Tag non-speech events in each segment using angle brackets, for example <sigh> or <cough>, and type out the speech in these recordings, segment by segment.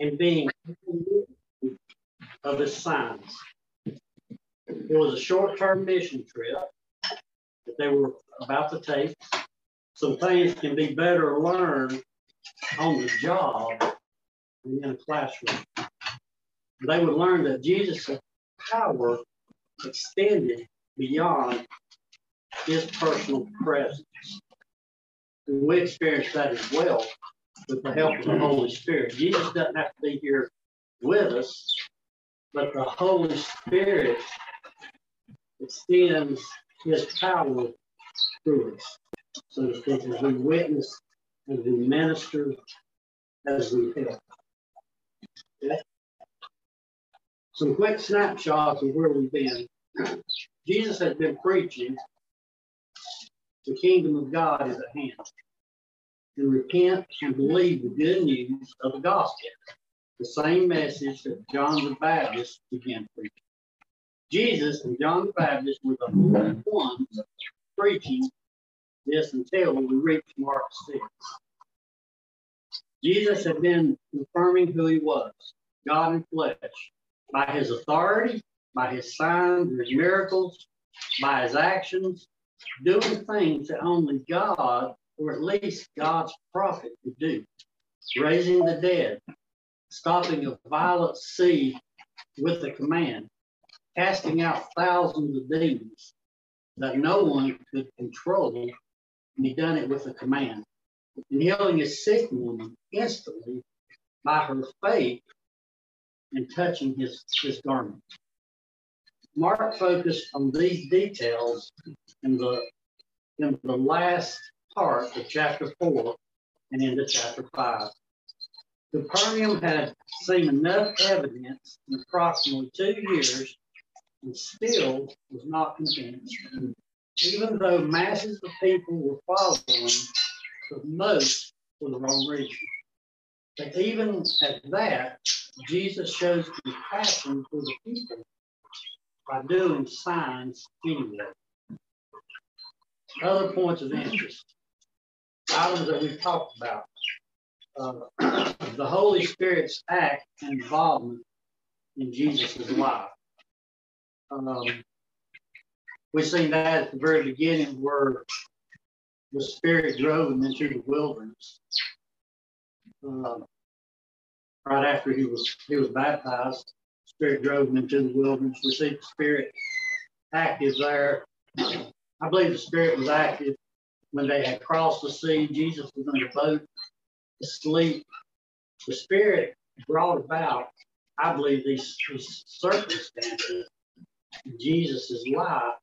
and being of his signs. It was a short-term mission trip that they were about to take. Some things can be better learned on the job than in a classroom. They would learn that Jesus' power extended beyond his personal presence. And we experience that as well with the help of the Holy Spirit. Jesus doesn't have to be here with us, but the Holy Spirit extends his power through us. So to speak, as we witness, as we minister, as we help. Okay? Some quick snapshots of where we've been. Jesus has been preaching the kingdom of God is at hand. And repent and believe the good news of the gospel, the same message that John the Baptist began preaching. Jesus and John the Baptist were the only ones preaching this until we reach Mark 6. Jesus had been confirming who he was, God in flesh, by his authority, by his signs his miracles, by his actions, doing things that only God, or at least God's prophet, could do. Raising the dead, stopping a violent sea with a command, casting out thousands of demons that no one could control, and he done it with a command. And healing a sick woman instantly by her faith and touching his, his garment. Mark focused on these details in the in the last part of chapter four and into chapter five. The Capernaum had seen enough evidence in approximately two years and still was not convinced, even though masses of people were following, but most for the wrong reason. But even at that, Jesus shows compassion for the people by doing signs anyway. Other points of interest, items that we've talked about. Uh, <clears throat> the Holy Spirit's act and involvement in Jesus' life. Um, we've seen that at the very beginning where the Spirit drove him into the wilderness. Uh, right after he was he was baptized, Spirit drove him into the wilderness. We see the Spirit active there. I believe the Spirit was active when they had crossed the sea. Jesus was in the boat asleep. The Spirit brought about, I believe, these, these circumstances in Jesus' life,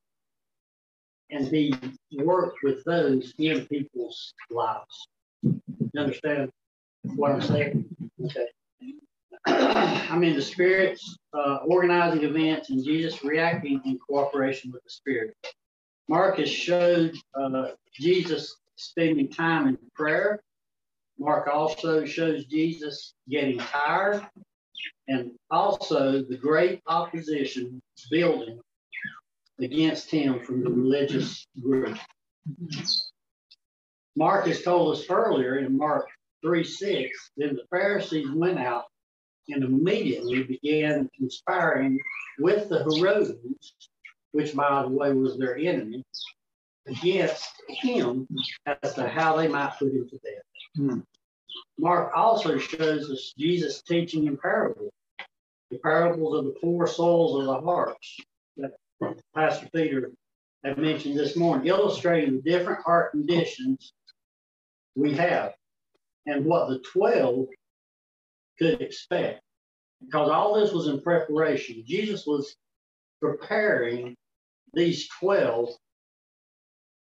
and he worked with those in people's lives. You understand what I'm saying? Okay. <clears throat> I mean, the Spirit's uh, organizing events and Jesus reacting in cooperation with the Spirit. Mark has showed uh, Jesus spending time in prayer. Mark also shows Jesus getting tired and also the great opposition building against him from the religious group. Mark has told us earlier in Mark 3 6, then the Pharisees went out and immediately began conspiring with the Herodians, which, by the way, was their enemy, against him as to how they might put him to death. Hmm. Mark also shows us Jesus teaching in parables, the parables of the four souls of the hearts that Pastor Peter had mentioned this morning, illustrating the different heart conditions we have and what the 12 could expect. Because all this was in preparation. Jesus was preparing these 12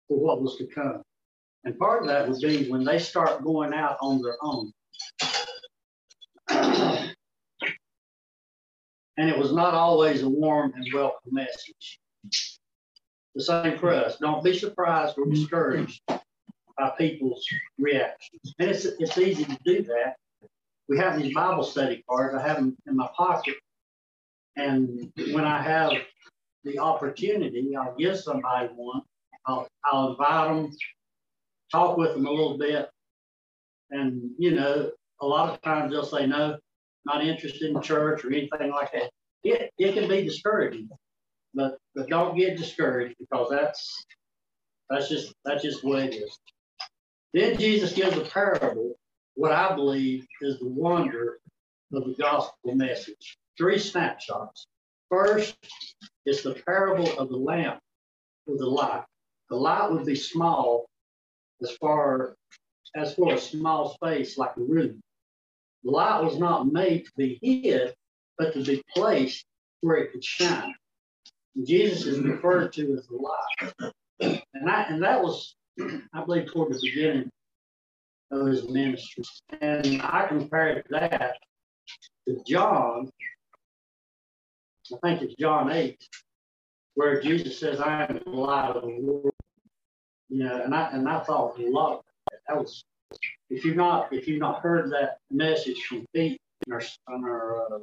for what was to come. And part of that would be when they start going out on their own. <clears throat> and it was not always a warm and welcome message. The same for us. Don't be surprised or discouraged by people's reactions. And it's, it's easy to do that we have these Bible study cards. I have them in my pocket. And when I have the opportunity, I'll give somebody one. I'll, I'll invite them, talk with them a little bit. And, you know, a lot of times they'll say no. not interested in church or anything like that, it, it can be discouraging. But but don't get discouraged because that's that's just that's just way it is. Then Jesus gives a parable, what I believe is the wonder of the gospel message. Three snapshots. First is the parable of the lamp with the light. The light would be small as far as for a small space like a room. The light was not made to be hid, but to be placed where it could shine. Jesus is referred to as the light. And that, and that was, I believe, toward the beginning of his ministry. And I compared that to John, I think it's John 8, where Jesus says, I am the light of the world. You know, and I and I thought a lot that. that was if you've not if you've not heard that message from Pete in our, on our uh,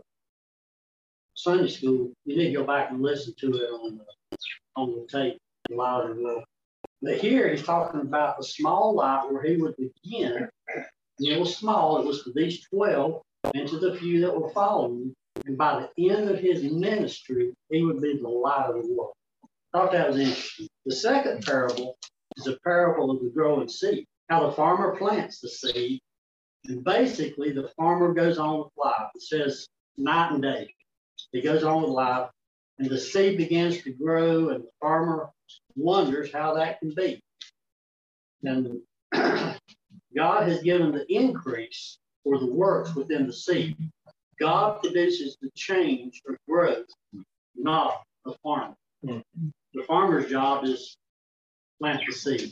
Sunday school, you need to go back and listen to it on the on the tape louder. Well, but here he's talking about the small light where he would begin. And it was small. It was for these twelve and to the few that were following. And by the end of his ministry, he would be the light of the world. I Thought that was interesting. The second parable is a parable of the growing seed how the farmer plants the seed. And basically, the farmer goes on with life. It says night and day. He goes on with life, and the seed begins to grow, and the farmer wonders how that can be. And <clears throat> God has given the increase for the works within the seed. God produces the change or growth, not the farmer. Mm-hmm. The farmer's job is plant the seed.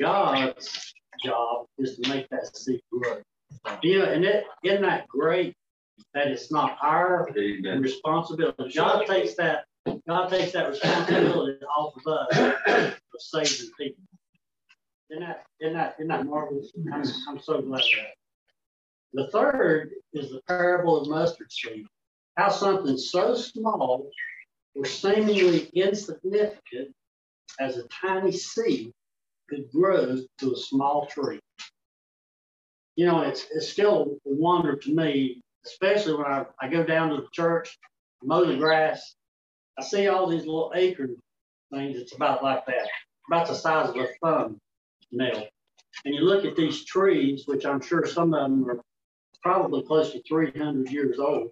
God's job is to make that seed grow. You know, and it isn't that great that it's not our Amen. responsibility. God takes that God takes that responsibility off of us of saving people. Isn't that, isn't that, isn't that marvelous? I'm, I'm so glad that. The third is the parable of mustard seed. How something so small or seemingly insignificant as a tiny seed could grow to a small tree. You know, it's, it's still a wonder to me, especially when I, I go down to the church, mow the grass. I see all these little acorn things. It's about like that, about the size of a thumb nail. And you look at these trees, which I'm sure some of them are probably close to 300 years old.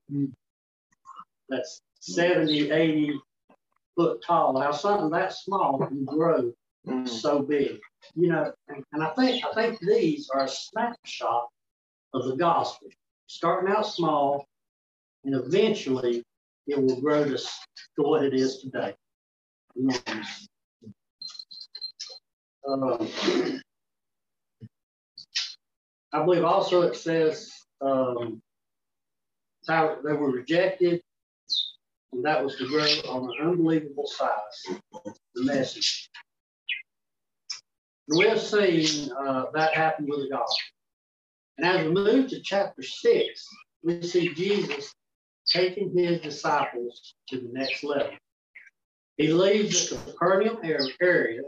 That's 70, 80 foot tall. How something that small can grow mm. so big. You know, and, and I think I think these are a snapshot of the gospel, starting out small, and eventually it will grow to, to what it is today. Um, I believe also it says um, they were rejected, and that was to grow on an unbelievable size. The message. And we've seen uh, that happen with the gospel. And as we move to chapter six, we see Jesus taking his disciples to the next level. He leaves the Capernaum area,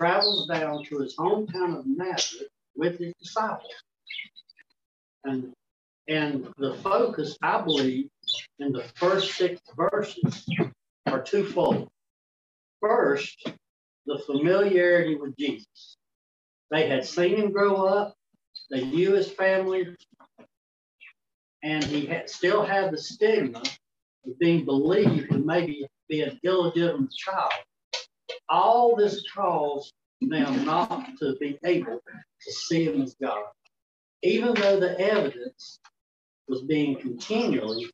travels down to his hometown of Nazareth with his disciples. And, and the focus, I believe, in the first six verses are twofold. First, the familiarity with Jesus. They had seen him grow up, they knew his family, and he had, still had the stigma of being believed to maybe be an illegitimate child. All this caused them not to be able to see him as God, even though the evidence was being continually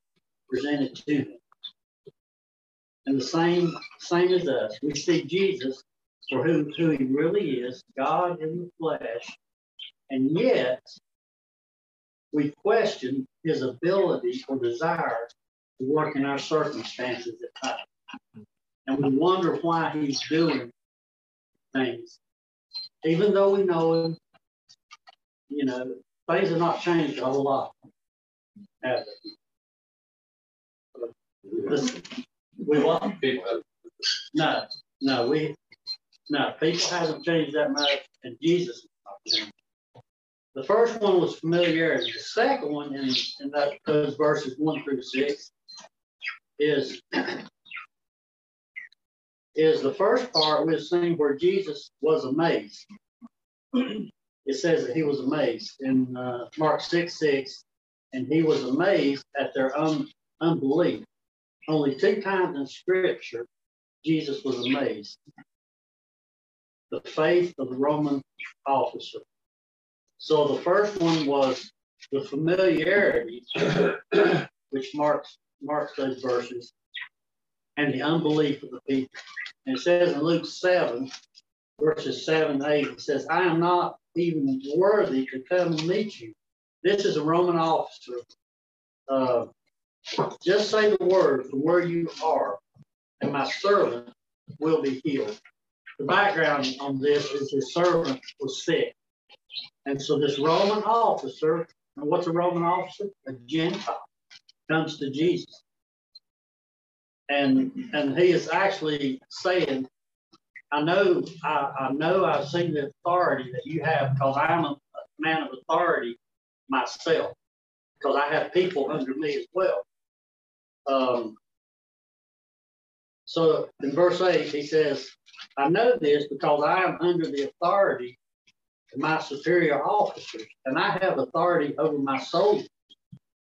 presented to them. And the same, same as us, we see Jesus for who, who he really is, God in the flesh, and yet we question his ability or desire to work in our circumstances at times. And we wonder why he's doing things. Even though we know him, you know, things have not changed a whole lot. We want people. no, no, we no, people haven't changed that much, and Jesus The first one was familiarity. The second one, in, in that, those verses one through six, is is the first part we've seen where Jesus was amazed. <clears throat> it says that he was amazed in uh, Mark 6 6, and he was amazed at their un- unbelief. Only two times in Scripture, Jesus was amazed. The faith of the Roman officer. So the first one was the familiarity, <coughs> which marks marks those verses, and the unbelief of the people. And it says in Luke 7, verses 7 8, it says, I am not even worthy to come and meet you. This is a Roman officer. Uh, just say the word from where you are, and my servant will be healed. The background on this is his servant was sick. And so this Roman officer, and what's a Roman officer? A Gentile, comes to Jesus. And and he is actually saying, I know I, I know I've seen the authority that you have because I'm a man of authority myself, because I have people under me as well. Um, so in verse 8, he says, I know this because I am under the authority of my superior officers, and I have authority over my soldiers.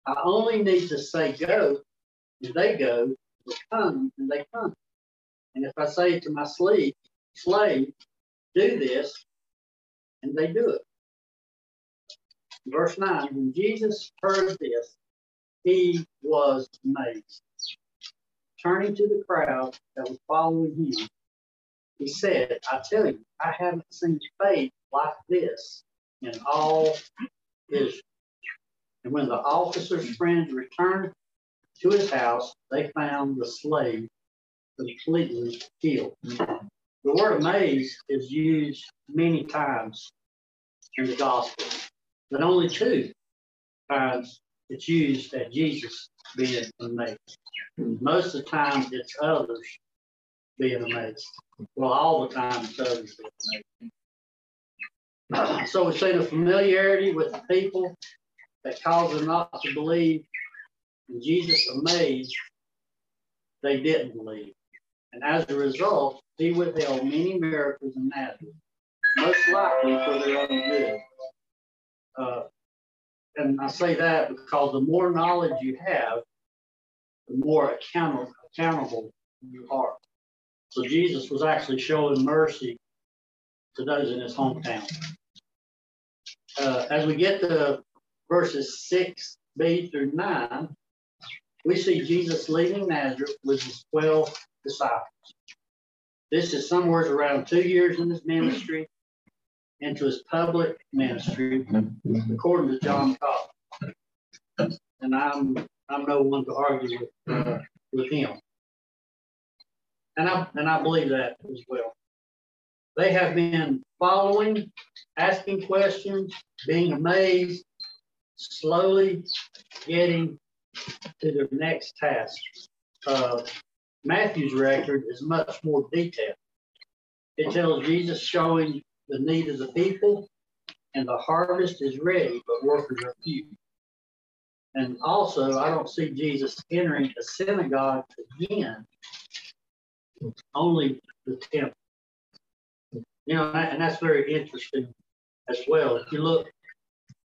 I only need to say go, and they go, they come, and they come. And if I say to my slave, slave, do this, and they do it. Verse 9, when Jesus heard this, he was amazed. Turning to the crowd that was following him, he said, I tell you, I haven't seen faith like this in all Israel. And when the officer's friends returned to his house, they found the slave completely healed. The word amazed is used many times in the gospel, but only two times it's used that Jesus being amazed. Most of the time, it's others being amazed. Well, all the time, it's others being amazed. So we see the familiarity with the people that caused them not to believe. And Jesus amazed, they didn't believe. And as a result, he withheld many miracles in Nazareth, most likely for their own good. Uh, and I say that because the more knowledge you have, the more accountable, accountable you are. So Jesus was actually showing mercy to those in his hometown. Uh, as we get to verses 6b through 9, we see Jesus leaving Nazareth with his 12 disciples. This is somewhere around two years in his ministry into his public ministry, according to John Cobb. And I'm I'm no one to argue with uh, with him. And I and I believe that as well. They have been following, asking questions, being amazed, slowly getting to their next task. Uh, Matthew's record is much more detailed. It tells Jesus showing the need of the people, and the harvest is ready, but workers are few. And also, I don't see Jesus entering a synagogue again, only the temple. You know, and that's very interesting as well. If you look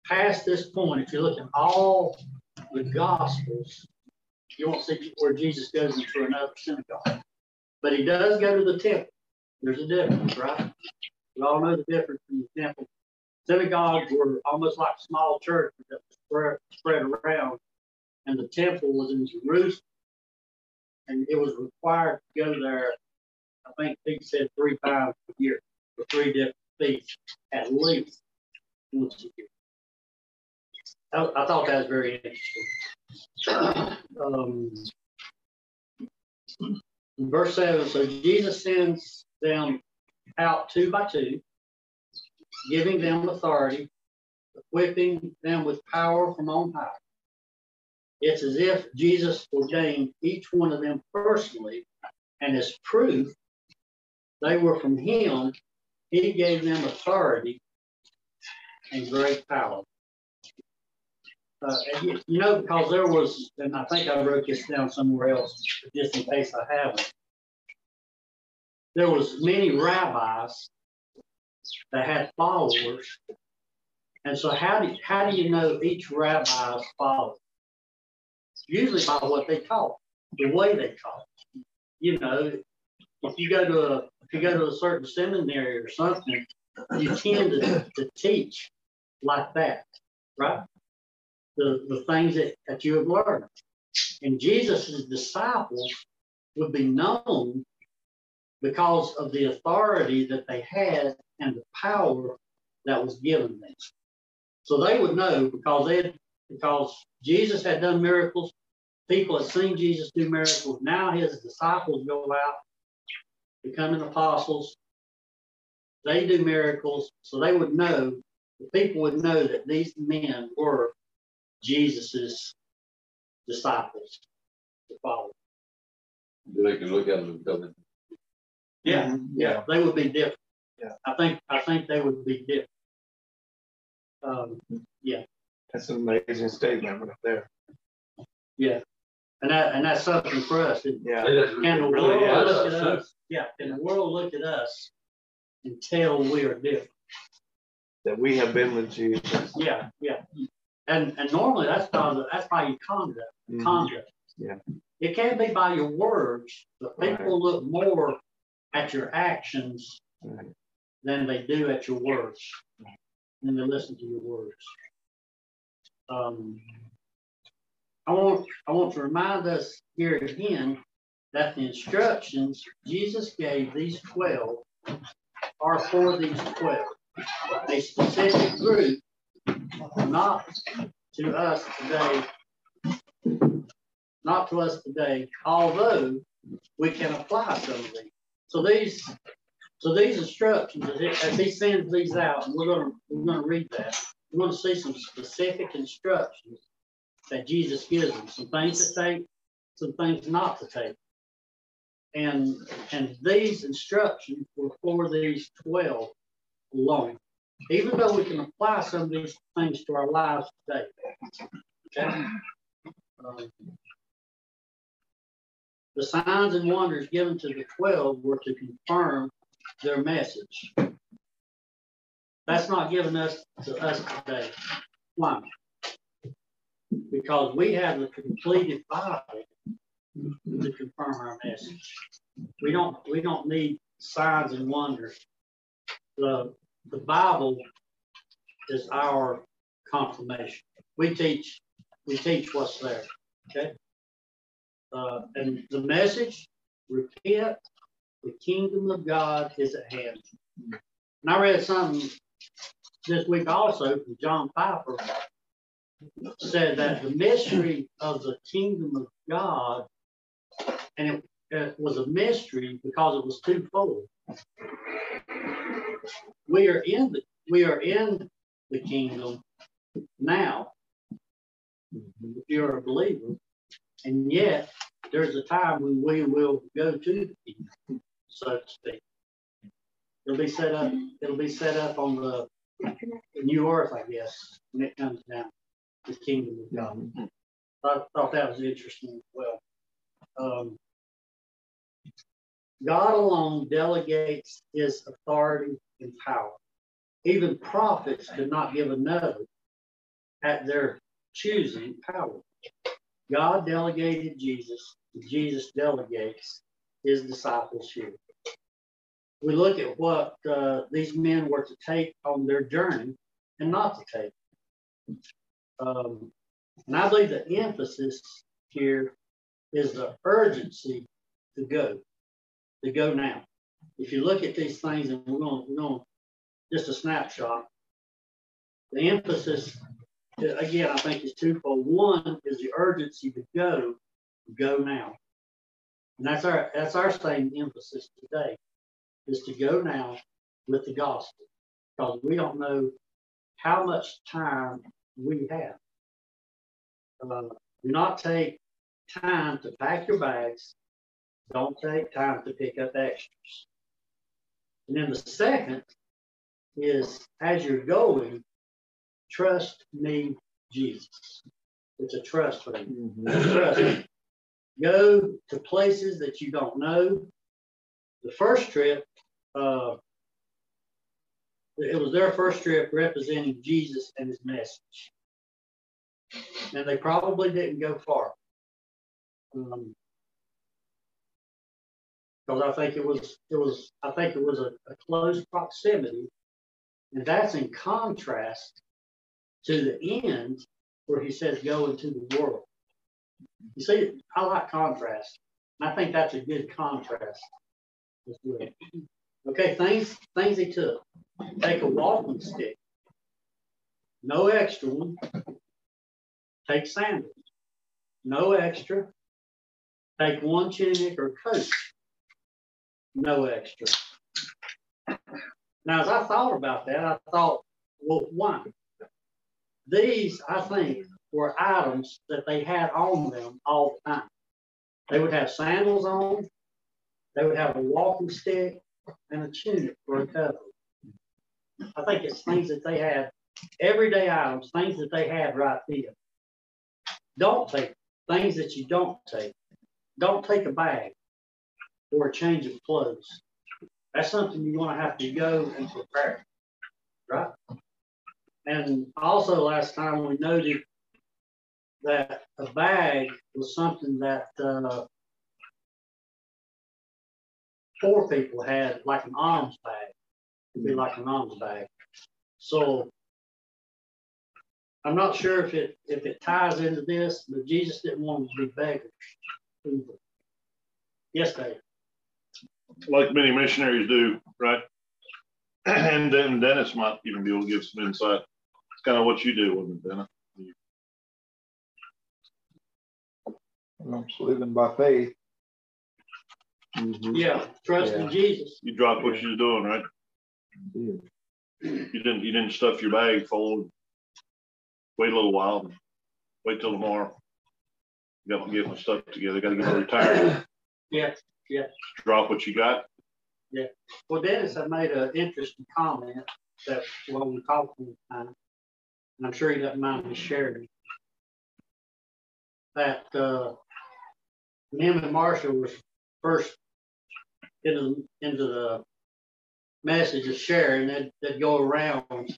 past this point, if you look at all the Gospels, you won't see where Jesus goes into another synagogue. But he does go to the temple. There's a difference, right? We all know the difference the temple. Synagogues were almost like small churches that were spread, around, and the temple was in Jerusalem. And it was required to go there, I think he said three times a year for three different feasts at least once a year. I, I thought that was very interesting. um, verse 7 So Jesus sends them out two by two, giving them authority, equipping them with power from on high. It's as if Jesus ordained each one of them personally, and as proof they were from him he gave them authority and great power. Uh, you, know, because there was, and I think I wrote this down somewhere else, just in case I haven't. There was many rabbis that had followers, and so how do how do you know each rabbi's followers? Usually by what they taught, the way they taught. You know, if you go to a if you go to a certain seminary or something, you tend to, to teach like that, right? The, the things that, that you have learned. And Jesus' disciples would be known because of the authority that they had and the power that was given them. So they would know because they had, because Jesus had done miracles, people had seen Jesus do miracles. Now his disciples go out, becoming apostles. They do miracles, so they would know, the people would know that these men were Jesus's disciples to follow. They can look at them and tell them. Yeah, yeah, they would be different. Yeah. I think I think they would be different. Um, yeah. That's an amazing statement right there. Yeah. And that and that's something for us. Yeah. Can the world look at us? Yeah. Can the world look at us and tell we are different? That we have been with Jesus. Yeah, yeah. And and normally that's by the, that's by your conduct. Mm-hmm. Conduct. Yeah. It can't be by your words, but people right. look more at your actions than they do at your words. And they listen to your words. Um, I want I want to remind us here again that the instructions Jesus gave these 12 are for these 12, a specific group, not to us today, not to us today, although we can apply some of these. So these so these instructions, as he sends these out, and we're gonna we're gonna read that, we're gonna see some specific instructions that Jesus gives them, some things to take, some things not to take. And, and these instructions were for these 12 alone, even though we can apply some of these things to our lives today. Okay? Um, the signs and wonders given to the 12 were to confirm their message. That's not given us to us today. Why? because we have the completed Bible to confirm our message. We don't we don't need signs and wonders. The the Bible is our confirmation. We teach we teach what's there. Okay. Uh, and the message, repent, the kingdom of God is at hand. And I read something this week also from John Piper said that the mystery of the kingdom of God, and it, it was a mystery because it was twofold. We are in the we are in the kingdom now. If you're a believer, and yet there's a time when we will go to the so to speak. It'll be set up. It'll be set up on the new earth, I guess, when it comes down the kingdom of God. I thought that was interesting as well. Um, God alone delegates his authority and power. Even prophets could not give a at their choosing power. God delegated Jesus, Jesus delegates his disciples here. We look at what uh, these men were to take on their journey and not to take. Um, and I believe the emphasis here is the urgency to go, to go now. If you look at these things, and we're going, we're going just a snapshot, the emphasis, again, I think is twofold. One is the urgency to go, go now. And that's our that's our same emphasis today, is to go now with the gospel. Because we don't know how much time we have. Uh, do not take time to pack your bags. Don't take time to pick up extras. And then the second is as you're going, trust me, Jesus. It's a trust thing. Mhm. Trust. Go to places that you don't know. The first trip, uh, it was their first trip representing Jesus and his message. And they probably didn't go far. Um, because I think it was it was I think it was a, a close proximity, and that's in contrast to the end where he says go into the world. You see, I like contrast. I think that's a good contrast. Okay, things things he took. Take a walking stick. No extra one. Take sandals. No extra. Take one tunic or coat. No extra. Now, as I thought about that, I thought, well, why? These, I think, were items that they had on them all the time. They would have sandals on, they would have a walking stick, and a tunic for a cover. I think it's things that they had, everyday items, things that they had right there. Don't take things that you don't take. Don't take a bag or a change of clothes. That's something you're going to have to go and prepare? And also, last time we noted that a bag was something that uh, poor people had, like an alms bag. It'd be like an alms bag. So I'm not sure if it if it ties into this, but Jesus didn't want to be beggars. either. Yes, Dave. like many missionaries do, right? <clears throat> And then Dennis might even be able to give some insight. It's kind of what you do, wasn't it, Dennis? I'm just living by faith. Mhm. Yeah, trust in Jesus. You dropped what you was doing, right? Yeah. You didn't. You didn't stuff your bag full. Wait a little while. Wait till tomorrow. You Got to get my stuff together. Got to get my retirement. <coughs> Yeah. Yeah drop what you got. Yeah. Well, Dennis I made an interesting comment that when we talked one time, and I'm sure he doesn't mind me sharing. That uh, him and Marshall was first into, into the message of sharing, they'd, they'd go around.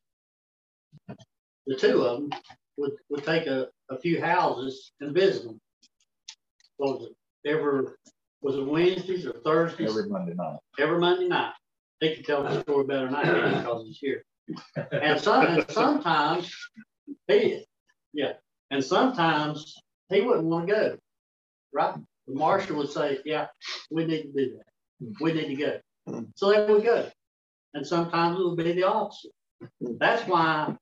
The two of them would, would take a, a few houses and visit them. Was it? Every, was it Wednesdays or Thursdays? Every Monday night. every Monday night. They can tell the story better than I can because he's here. And some, and sometimes he, did. yeah, and sometimes he wouldn't want to go, right? The Marshall would say, yeah, we need to do that. Mm. We need to go. Mm. So they would go. And sometimes it would be the opposite. Mm. That's why,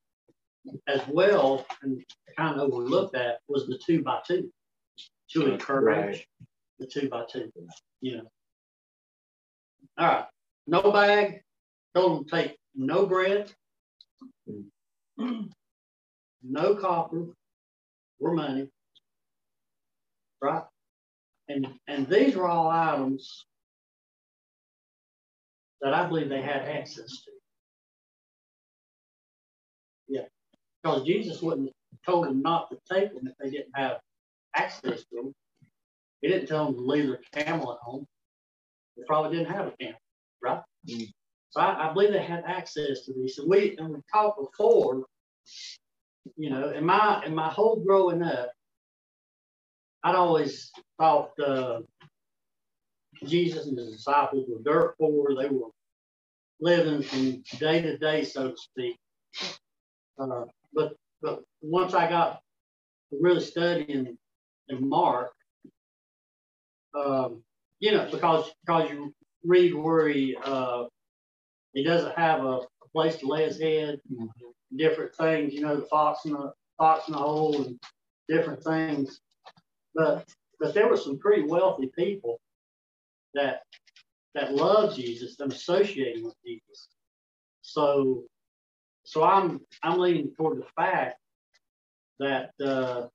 as well, and kind of overlooked that was the two by two to encourage the two by two, you know. All right, no bag, told them to take no bread, no copper or money, right? And and these were all items that I believe they had access to. Yeah, because Jesus wouldn't have told them not to take them if they didn't have access to them. He didn't tell them to leave their camel at home. They probably didn't have a camel, right? Mm. So I, I believe they had access to these. And we and we talked before, you know, in my in my whole growing up, I'd always thought uh, Jesus and his disciples were dirt poor. They were living from day to day, so to speak. Uh, but but once I got really studying in Mark, um, you know, because because you read where he uh, he doesn't have a, place to lay his head, different things, you know, the fox in the fox in the hole and different things. But but there were some pretty wealthy people that that love Jesus and associating with Jesus. So so I'm I'm leaning toward the fact that uh,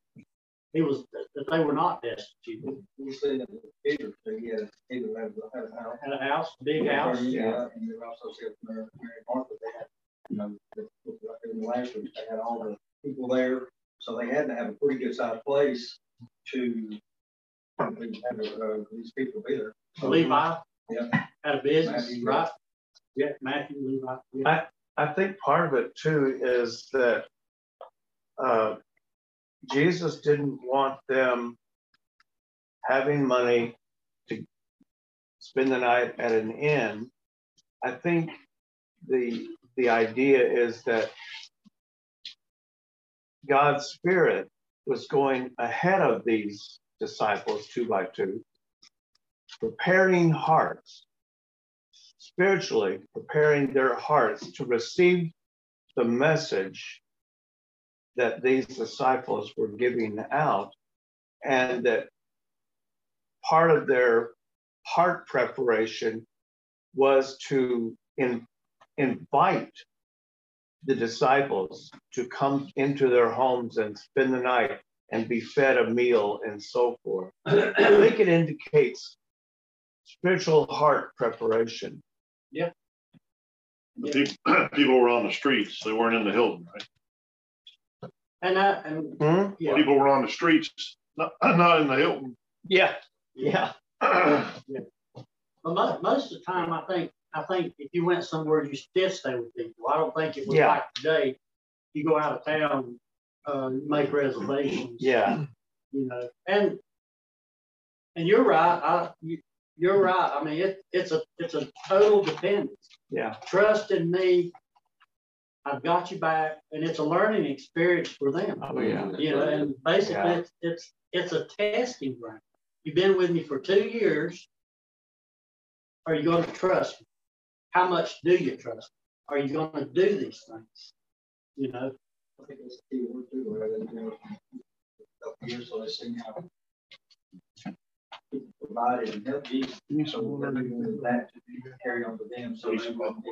he was that they were not destitute. You say that Peter, he had, Peter had, had a house. Had a house, big house. Yeah, and they also said Mary, Mary Martha, they had, you know, they- they the last week, they had all the people there, so they had to have a pretty good sized place to have uh, these people be there. Levi. Yeah. Had a business, Matthew. right? Yeah, Matthew, Levi. Yeah. I think part of it too is that uh, Jesus didn't want them having money to spend the night at an inn. I think the the idea is that God's Spirit was going ahead of these disciples two by two, preparing hearts, spiritually preparing their hearts to receive the message that these disciples were giving out, and that part of their heart preparation was to in, invite the disciples to come into their homes and spend the night and be fed a meal and so forth. I think it indicates spiritual heart preparation. Yeah. The people, <clears throat> people were on the streets. They weren't in the Hilton, right? And I, and Hmm? yeah, People were on the streets, not, not in the Hilton. Yeah, yeah. yeah. but mo- most of the time, I think, I think if you went somewhere, you did stay with people. I don't think it was Yeah. like today. You go out of town, uh, make reservations. Yeah, you know, and and you're right. I you, you're right. I mean, it, it's a it's a total dependence. yeah, Trust in me. I've got you back, and it's a learning experience for them. oh yeah. You know, and basically, Yeah. it's it's it's a testing ground. You've been with me for two years. Are you going to trust me? How much do you trust me? Are you going to do these things? You know, I think that's the key word too, where they, you know, a couple years, so they see how people provided and helped Jesus. So they're doing that to carry on to them, so they won't be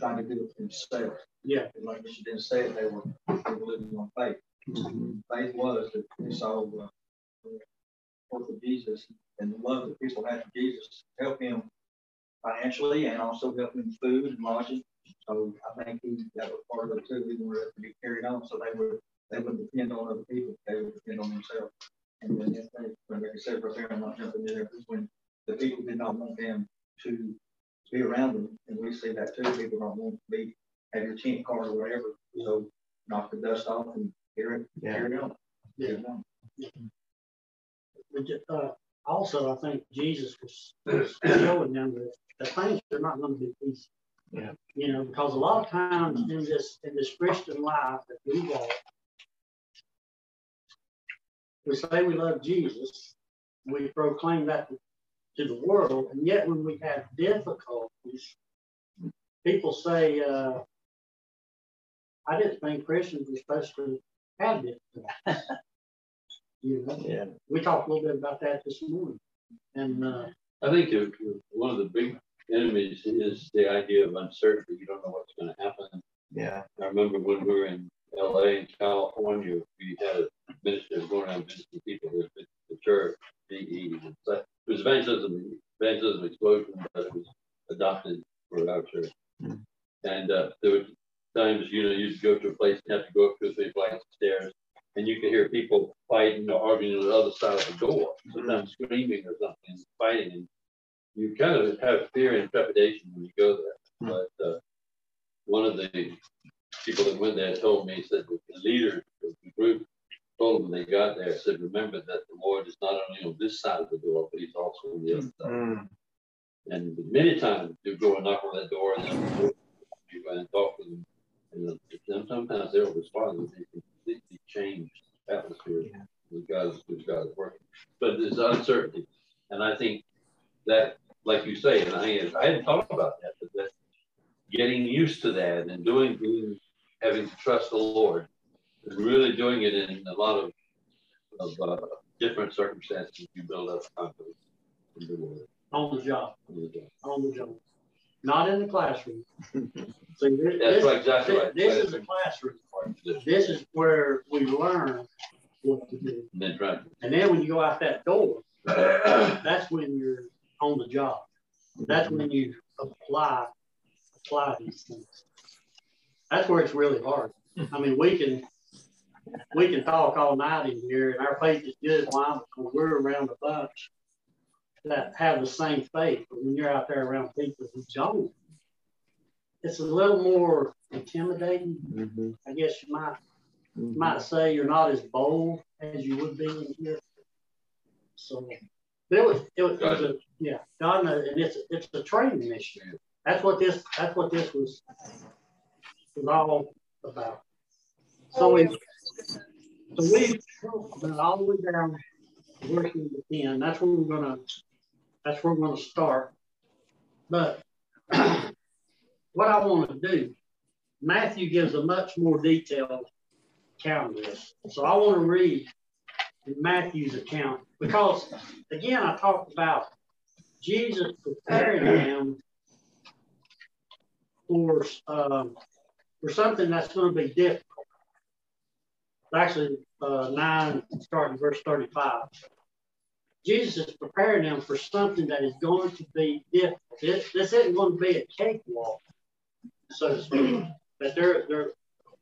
trying to do it for themselves. yeah, Like you didn't say it, they were, they were living on faith. Faith was that they saw uh, the work of Jesus and the love that people had for Jesus help him financially and also help him food and lodging. So I think he, that was part of it too. He wanted it to be carried on so they would, they wouldn't depend on other people. They would depend on themselves. And then if they, when they said right there, I'm not jumping in there, when the people did not want them to be around them, and we see that too, people don't want to be, have your tent card or whatever, so knock the dust off and carry it, Yeah. carry it on. Yeah. Carry it on. But, uh, also, I think Jesus was, was showing them that, that things are not going to be easy. Yeah. You know, because a lot of times in this in this Christian life that we walk, we say we love Jesus, we proclaim that to, to the world, and yet when we have difficulties, people say, uh, "I didn't think Christians were supposed to have difficulties." <laughs> you know, Yeah. we talked a little bit about that this morning. And uh, I think if- if one of the big enemies is the idea of uncertainty. You don't know what's going to happen. Yeah. I remember when we were in LA and California, we had a minister going around visiting people with the, the church, EE. and so It was evangelism, evangelism explosion, but it was adopted for our church. Hmm. And uh, there were times, you know, you'd go to a place and have to go up two or three flights of stairs, and you could hear people fighting or arguing on the other side of the door, sometimes screaming or something, fighting. And you kind of have fear and trepidation when you go there. But uh, one of the people that went there told me, said that the leader of the group told them when they got there, said, remember that the Lord is not only on this side of the door, but he's also on the other side. Mm. And many times you go and knock on that door and then you go and talk with them. And then sometimes they'll respond and they completely change the atmosphere Yeah. with God's, with God's working. But there's uncertainty. And I think that, like you say, and I, I hadn't thought about that, but that getting used to that and doing, doing having to trust the Lord really doing it in a lot of, of uh, different circumstances, you build up confidence in the Lord. on the job, in the job. on the job, not in the classroom. <laughs> See, this, That's this, right, exactly right. this is the classroom. This is where we learn what to do. to And then when you go out that door, <coughs> that's when you're on the job. That's when you apply apply these things. That's where it's really hard. I mean, we can we can talk all night in here, and our faith is good. Why? Because we're around a bunch that have the same faith. But when you're out there around people who don't, it's a little more intimidating. Mhm. I guess you might Mhm. might say you're not as bold as you would be in here. So it was, it was, it was a, yeah, God and it's it's a training mission. That's what this that's what this was was all about. So we so we went all the way down working the ten. That's where we're gonna that's where we're gonna start. But <clears throat> what I want to do, Matthew gives a much more detailed account of this. So I want to read Matthew's account because, again, I talked about Jesus preparing them for um, for something that's going to be difficult. Actually, uh, nine, starting verse thirty-five. Jesus is preparing them for something that is going to be difficult. This, this isn't going to be a cakewalk, so to speak. But they're, they're,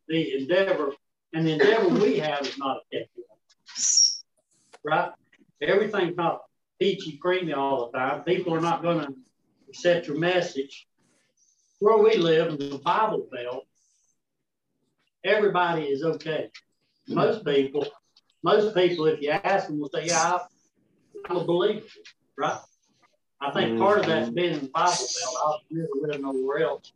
the endeavor, and the endeavor we have is not a cakewalk, right? Everything's not peachy creamy all the time. People are not going to accept your message. Where we live in the Bible Belt, everybody is okay. Most people, most people, if you ask them, will say, "Yeah, I'm a believer," right? I think part of that's been in the Bible Belt. I've never read nowhere else.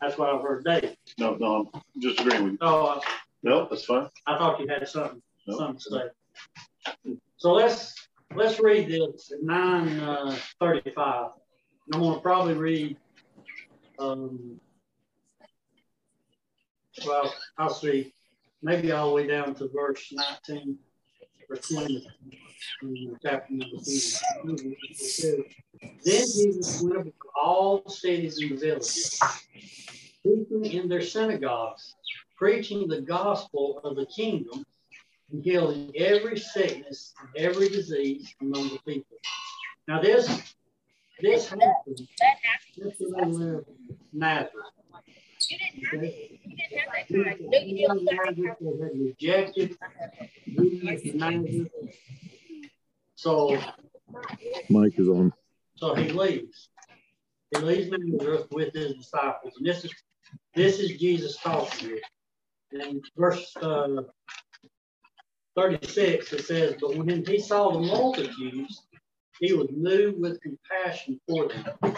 That's what I've heard Dave. No, no, I'm just agreeing with you. Oh, I, No, that's fine. I thought you had something, something to say. So let's let's read this at nine uh, thirty-five. And I'm gonna probably read. Um, well, I'll see. Maybe all the way down to verse nineteen or twenty. in Chapter number two. Then Jesus went about all the cities and the villages, teaching in their synagogues, preaching the gospel of the kingdom and healing every sickness and every disease among the people. Now this this happened. This was in Nazareth. Okay? They had rejected Jesus of Nazareth. So Mike is on. so he leaves. He leaves Nazareth with his disciples. And this is this is Jesus talking here. And verse uh, 36, it says, But when he saw the multitudes, he was moved with compassion for them,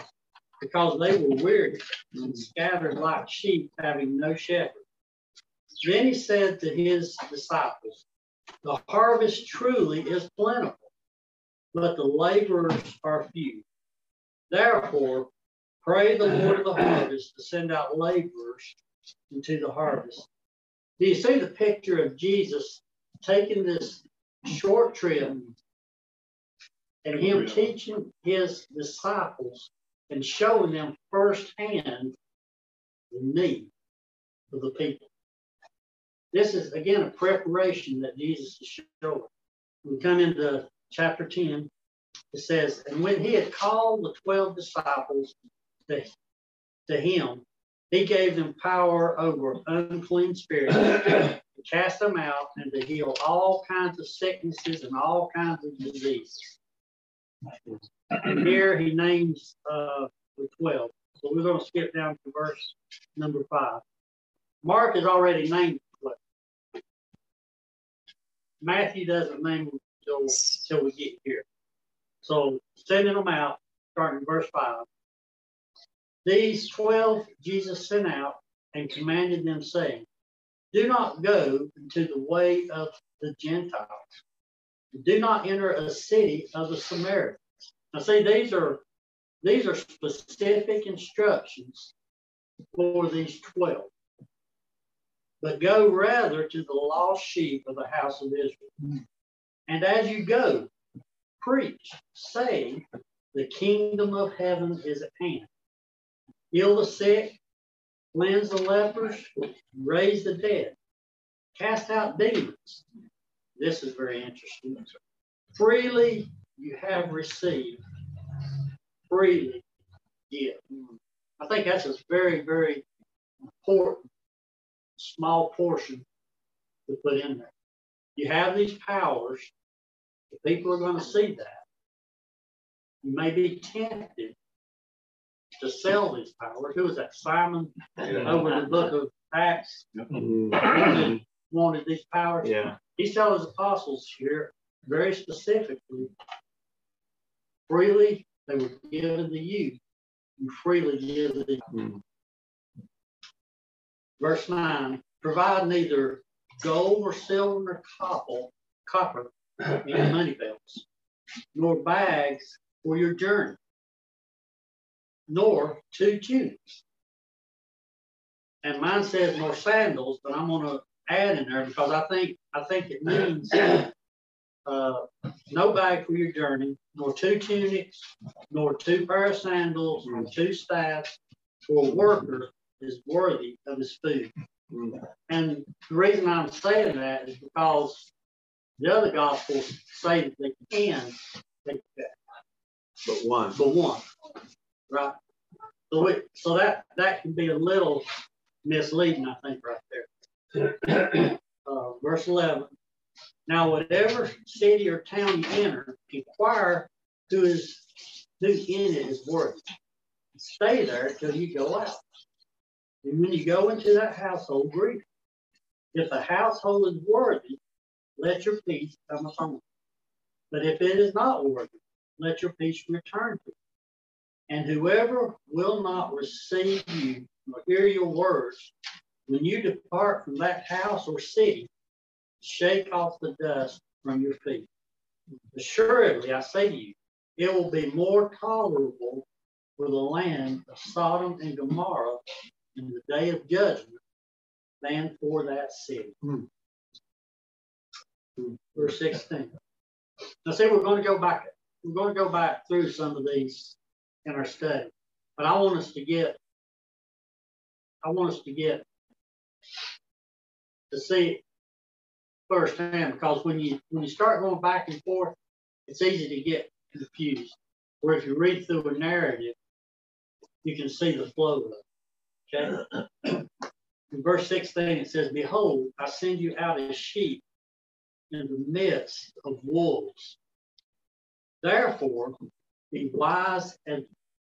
because they were weary and scattered like sheep, having no shepherd. Then he said to his disciples, The harvest truly is plentiful, but the laborers are few. Therefore, pray the Lord of the harvest to send out laborers into the harvest. Do you see the picture of Jesus taking this short trip and him teaching his disciples and showing them firsthand the need of the people? This is again a preparation that Jesus is showing. We come into chapter 10. It says, And when he had called the 12 disciples to, to him, he gave them power over unclean spirits to cast them out and to heal all kinds of sicknesses and all kinds of diseases. And here he names uh, the 12. So we're going to skip down to verse number five. Mark has already named the 12. Matthew doesn't name them until, until we get here. So sending them out, starting in verse 5. These 12 Jesus sent out and commanded them, saying, Do not go into the way of the Gentiles. Do not enter a city of the Samaritans. Now, see, these are these are specific instructions for these 12. But go rather to the lost sheep of the house of Israel. And as you go, preach, saying, The kingdom of heaven is at hand. Heal the sick, cleanse the lepers, raise the dead, cast out demons. This is very interesting. Freely you have received, freely give. I think that's a very, very important small portion to put in there. You have these powers, the people are going to see that. You may be tempted to sell these powers. Who was that? Simon Yeah. over the book of Acts wanted, wanted these powers. Yeah. He's telling his apostles here very specifically freely they were given to you, you freely give to them. Mhm. Verse 9 provide neither gold or silver nor copper, copper in money <clears throat> belts, nor bags for your journey, nor two tunics. And mine says nor sandals, but I'm gonna add in there because I think I think it means <clears throat> uh, no bag for your journey, nor two tunics, nor two pair of sandals, nor two staffs, for a worker is worthy of his food. Mhm. And the reason I'm saying that is because the other gospels say that they can take that, But one. but one, right? So it, so that that can be a little misleading, I think, right there. <clears throat> Uh, verse 11. Now, whatever city or town you enter, inquire who is who in it is worthy. Stay there till you go out. And when you go into that household, greet. If the household is worthy, let your peace come upon it. But if it is not worthy, let your peace return to it. And whoever will not receive you or hear your words, when you depart from that house or city, shake off the dust from your feet. Assuredly, I say to you, it will be more tolerable for the land of Sodom and Gomorrah in the day of judgment than for that city. Hmm. Verse 16. Now, see, we're going to go back. We're going to go back through some of these in our study, but I want us to get. I want us to get to see firsthand because when you when you start going back and forth, it's easy to get confused. Where if you read through a narrative, you can see the flow of it. Okay. <clears throat> In verse 16, it says, Behold, I send you out as sheep in the midst of wolves. Therefore, be wise as,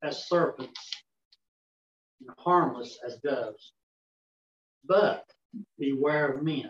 as serpents and harmless as doves. But beware of men,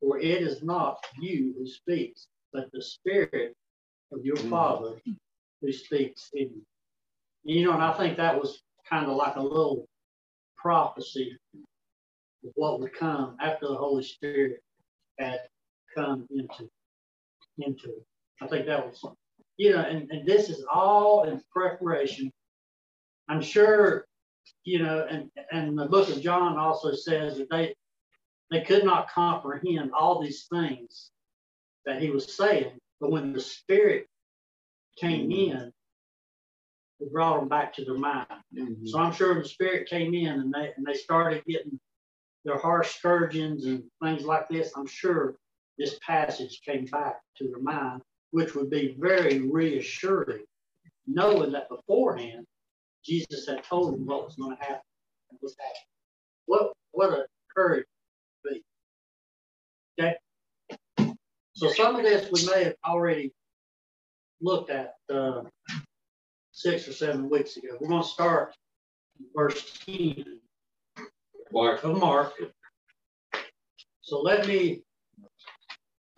For it is not you who speaks, but the Spirit of your mm. Father who speaks in you. You know, and I think that was kind of like a little prophecy of what would come after the Holy Spirit had come into into it. I think that was, you know, and, and this is all in preparation. I'm sure, you know, and, and the book of John also says that they they could not comprehend all these things that he was saying, but when the Spirit came in, it brought them back to their mind. Mhm. So I'm sure the spirit came in and they and they started getting their harsh scourgings and things like this. I'm sure this passage came back to their mind, which would be very reassuring, knowing that beforehand Jesus had told them what was going to happen and was happening. What what a courage So some of this we may have already looked at uh, six or seven weeks ago. We're going to start verse 10 Mark, of Mark. So let me,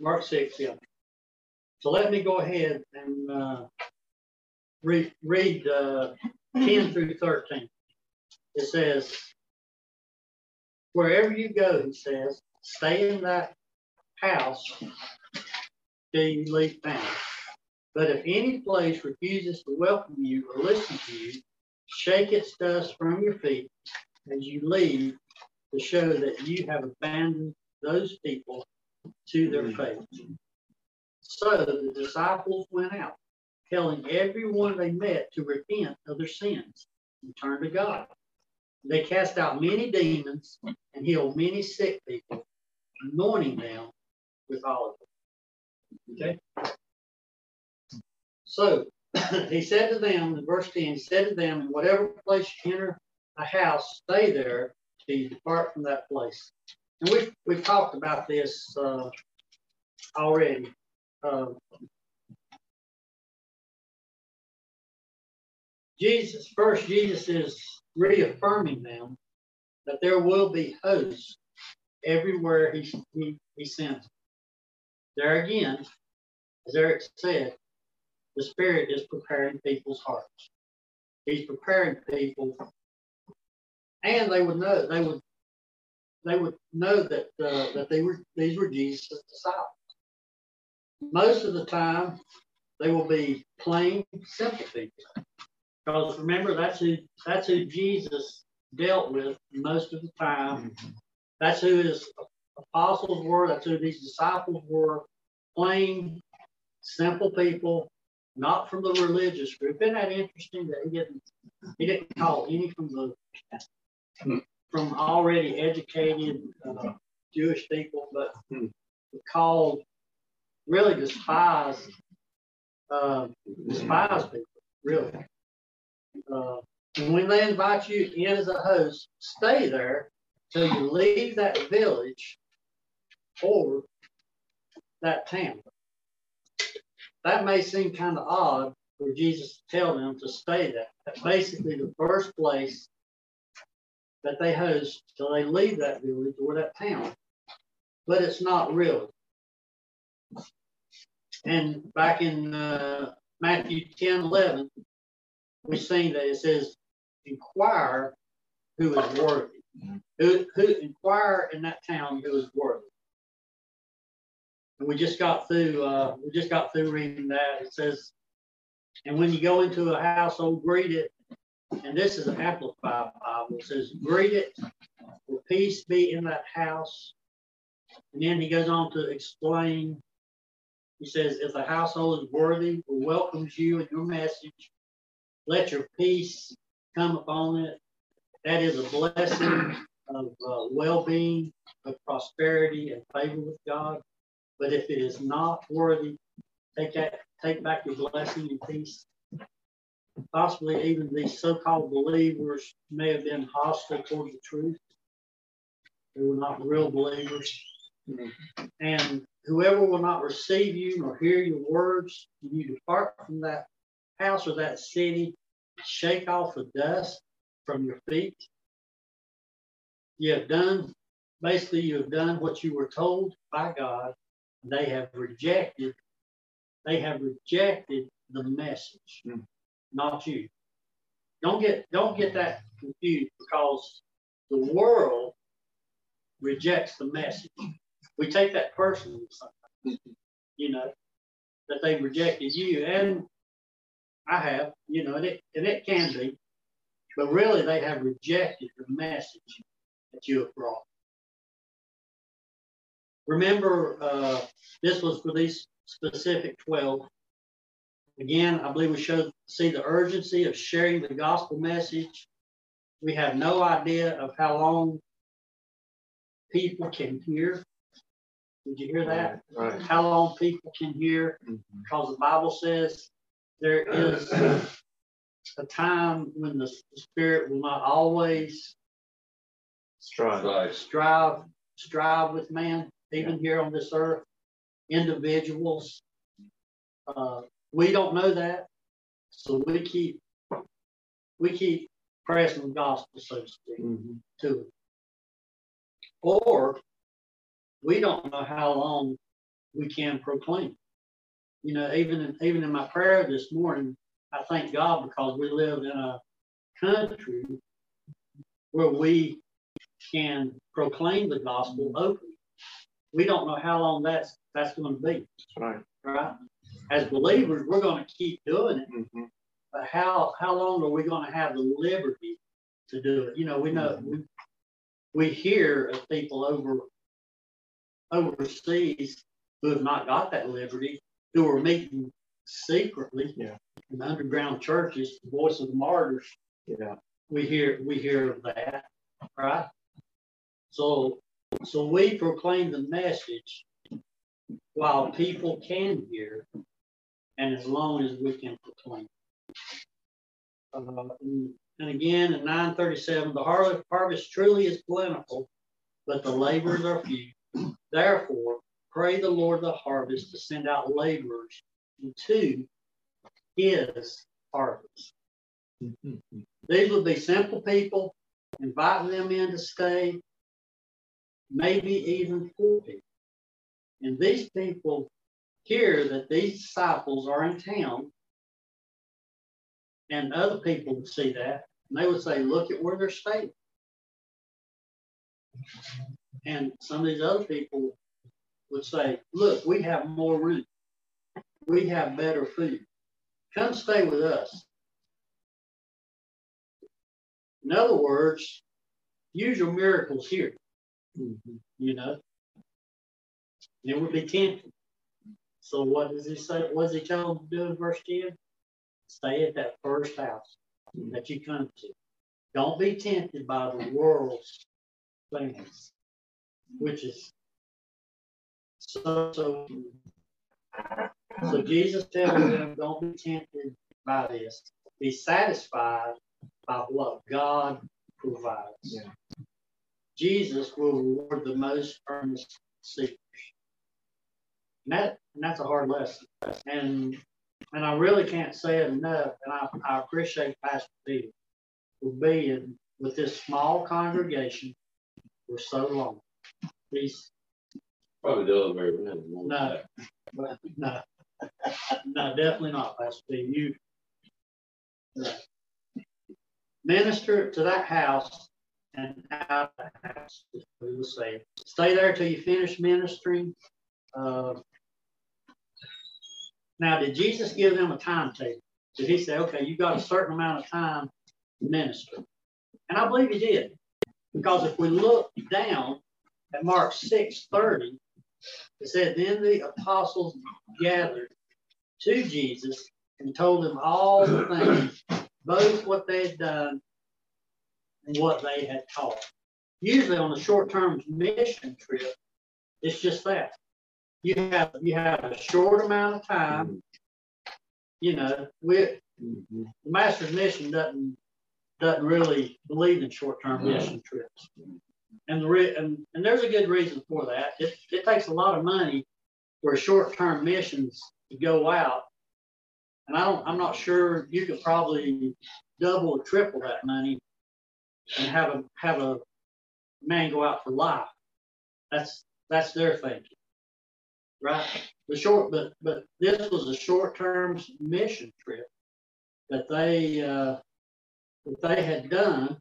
Mark 6, yeah. So let me go ahead and uh, read, read uh, 10 through 13. It says, Wherever you go, he says, stay in that house till you leave town. But if any place refuses to welcome you or listen to you, shake its dust from your feet as you leave to show that you have abandoned those people to their mm-hmm. fate. So the disciples went out, telling everyone they met to repent of their sins and turn to God. They cast out many demons and healed many sick people, anointing them with olive oil. Okay? So <clears throat> he said to them, verse 10, he said to them, whatever place you enter a house, stay there till you depart from that place. And we've, we've talked about this uh, already. Uh, Jesus, first, Jesus is reaffirming them that there will be hosts everywhere he, he, he sends. There again, as Eric said, the Spirit is preparing people's hearts. He's preparing people, and they would know they would they would know that uh, that they were these were Jesus' disciples. Most of the time, they will be plain, simple people. Because remember, that's who that's who Jesus dealt with most of the time. Mm-hmm. That's who his apostles were. That's who these disciples were. Plain, simple people, not from the religious group. Isn't that interesting that he didn't he didn't call any from the from already educated uh, Jewish people, but called really despised uh, despised people, really. Uh, when they invite you in as a host, stay there till you leave that village or that town. That may seem kind of odd for Jesus to tell them to stay there. That's basically the first place that they host till they leave that village or that town. But it's not really. And back in uh, Matthew 10 11, we've seen that it says, inquire who is worthy. Who, who inquire in that town who is worthy. And we just got through uh, we just got through reading that. It says, and when you go into a household, greet it. And this is an amplified Bible. It says, greet it, for peace be in that house. And then he goes on to explain. He says, if the household is worthy or welcomes you and your message, let your peace come upon it. That is a blessing of uh, well being, of prosperity, and favor with God. But if it is not worthy, take that, take back your blessing and peace. Possibly even these so-called believers may have been hostile toward the truth. They were not real believers. And whoever will not receive you nor hear your words, when you depart from that house or that city, shake off the dust from your feet. You have done, basically, you have done what you were told by God. They have rejected, they have rejected the message, mm. not you. Don't get don't get that confused because the world rejects the message. We take that personally sometimes, you know, that they rejected you. And I have, you know, and it, and it can be, but really they have rejected the message that you have brought. Remember, uh, this was for these specific 12. Again, I believe we should see the urgency of sharing the gospel message. We have no idea of how long people can hear. Did you hear that? Right. How long people can hear? Mm-hmm. Because the Bible says there is a time when the spirit will not always strive strive strive with man even here on this earth individuals uh, we don't know that. So we keep we keep pressing the gospel so to speak mm-hmm. to it. Or we don't know how long we can proclaim. You know, even in, even in my prayer this morning, I thank God because we live in a country where we can proclaim the gospel openly. We don't know how long that's that's going to be. Right. Right. As believers, we're going to keep doing it. Mm-hmm. But how how long are we going to have the liberty to do it? You know, we know mm-hmm. we we hear of people over overseas who have not got that liberty, who are meeting secretly Yeah. in underground churches, the voice of the martyrs. Yeah. We hear we hear of that, right? So so we proclaim the message while people can hear, and as long as we can proclaim. Uh, and, and again, in 937, the harvest, harvest truly is plentiful, but the laborers are few. Therefore, pray the Lord of the harvest to send out laborers into his harvest. These would be simple people, inviting them in to stay, maybe even poor people. And these people hear that these disciples are in town, and other people would see that, and they would say, Look at where they're staying. And some of these other people would say, Look, we have more room, we have better food. Come stay with us. In other words, use your miracles here. Mm-hmm. You know, it would be tempting. So what does he say? What does he tell them to do in verse 10? Stay at that first house mm-hmm. that you come to. Don't be tempted by the world's things, which is so so. So Jesus tells them, don't be tempted by this. Be satisfied by what God provides. Yeah. Jesus will reward the most earnest seekers. And, that, and that's a hard lesson. And and I really can't say it enough. And I, I appreciate Pastor Peter for being with this small congregation for so long. He's Probably the other way around. no, no, <laughs> no, definitely not, Pastor Peter. You no. minister to that house and out of the house, what he was. Stay there till you finish ministering. Uh, now, did Jesus give them a timetable? Did he say, okay, you've got a certain amount of time to minister? And I believe he did. Because if we look down at Mark 6 30, it said, Then the apostles gathered to Jesus and told him all the things, both what they had done and what they had taught. Usually on a short-term mission trip, it's just that. You have you have a short amount of time. You know, we mm-hmm. the master's mission doesn't doesn't really believe in short-term mission trips. And the re- and, and there's a good reason for that. It, it takes a lot of money for short-term missions to go out. And I don't I'm not sure you could probably double or triple that money and have a have a man go out for life. That's that's their thinking. Right. The short but but this was a short-term mission trip that they uh that they had done.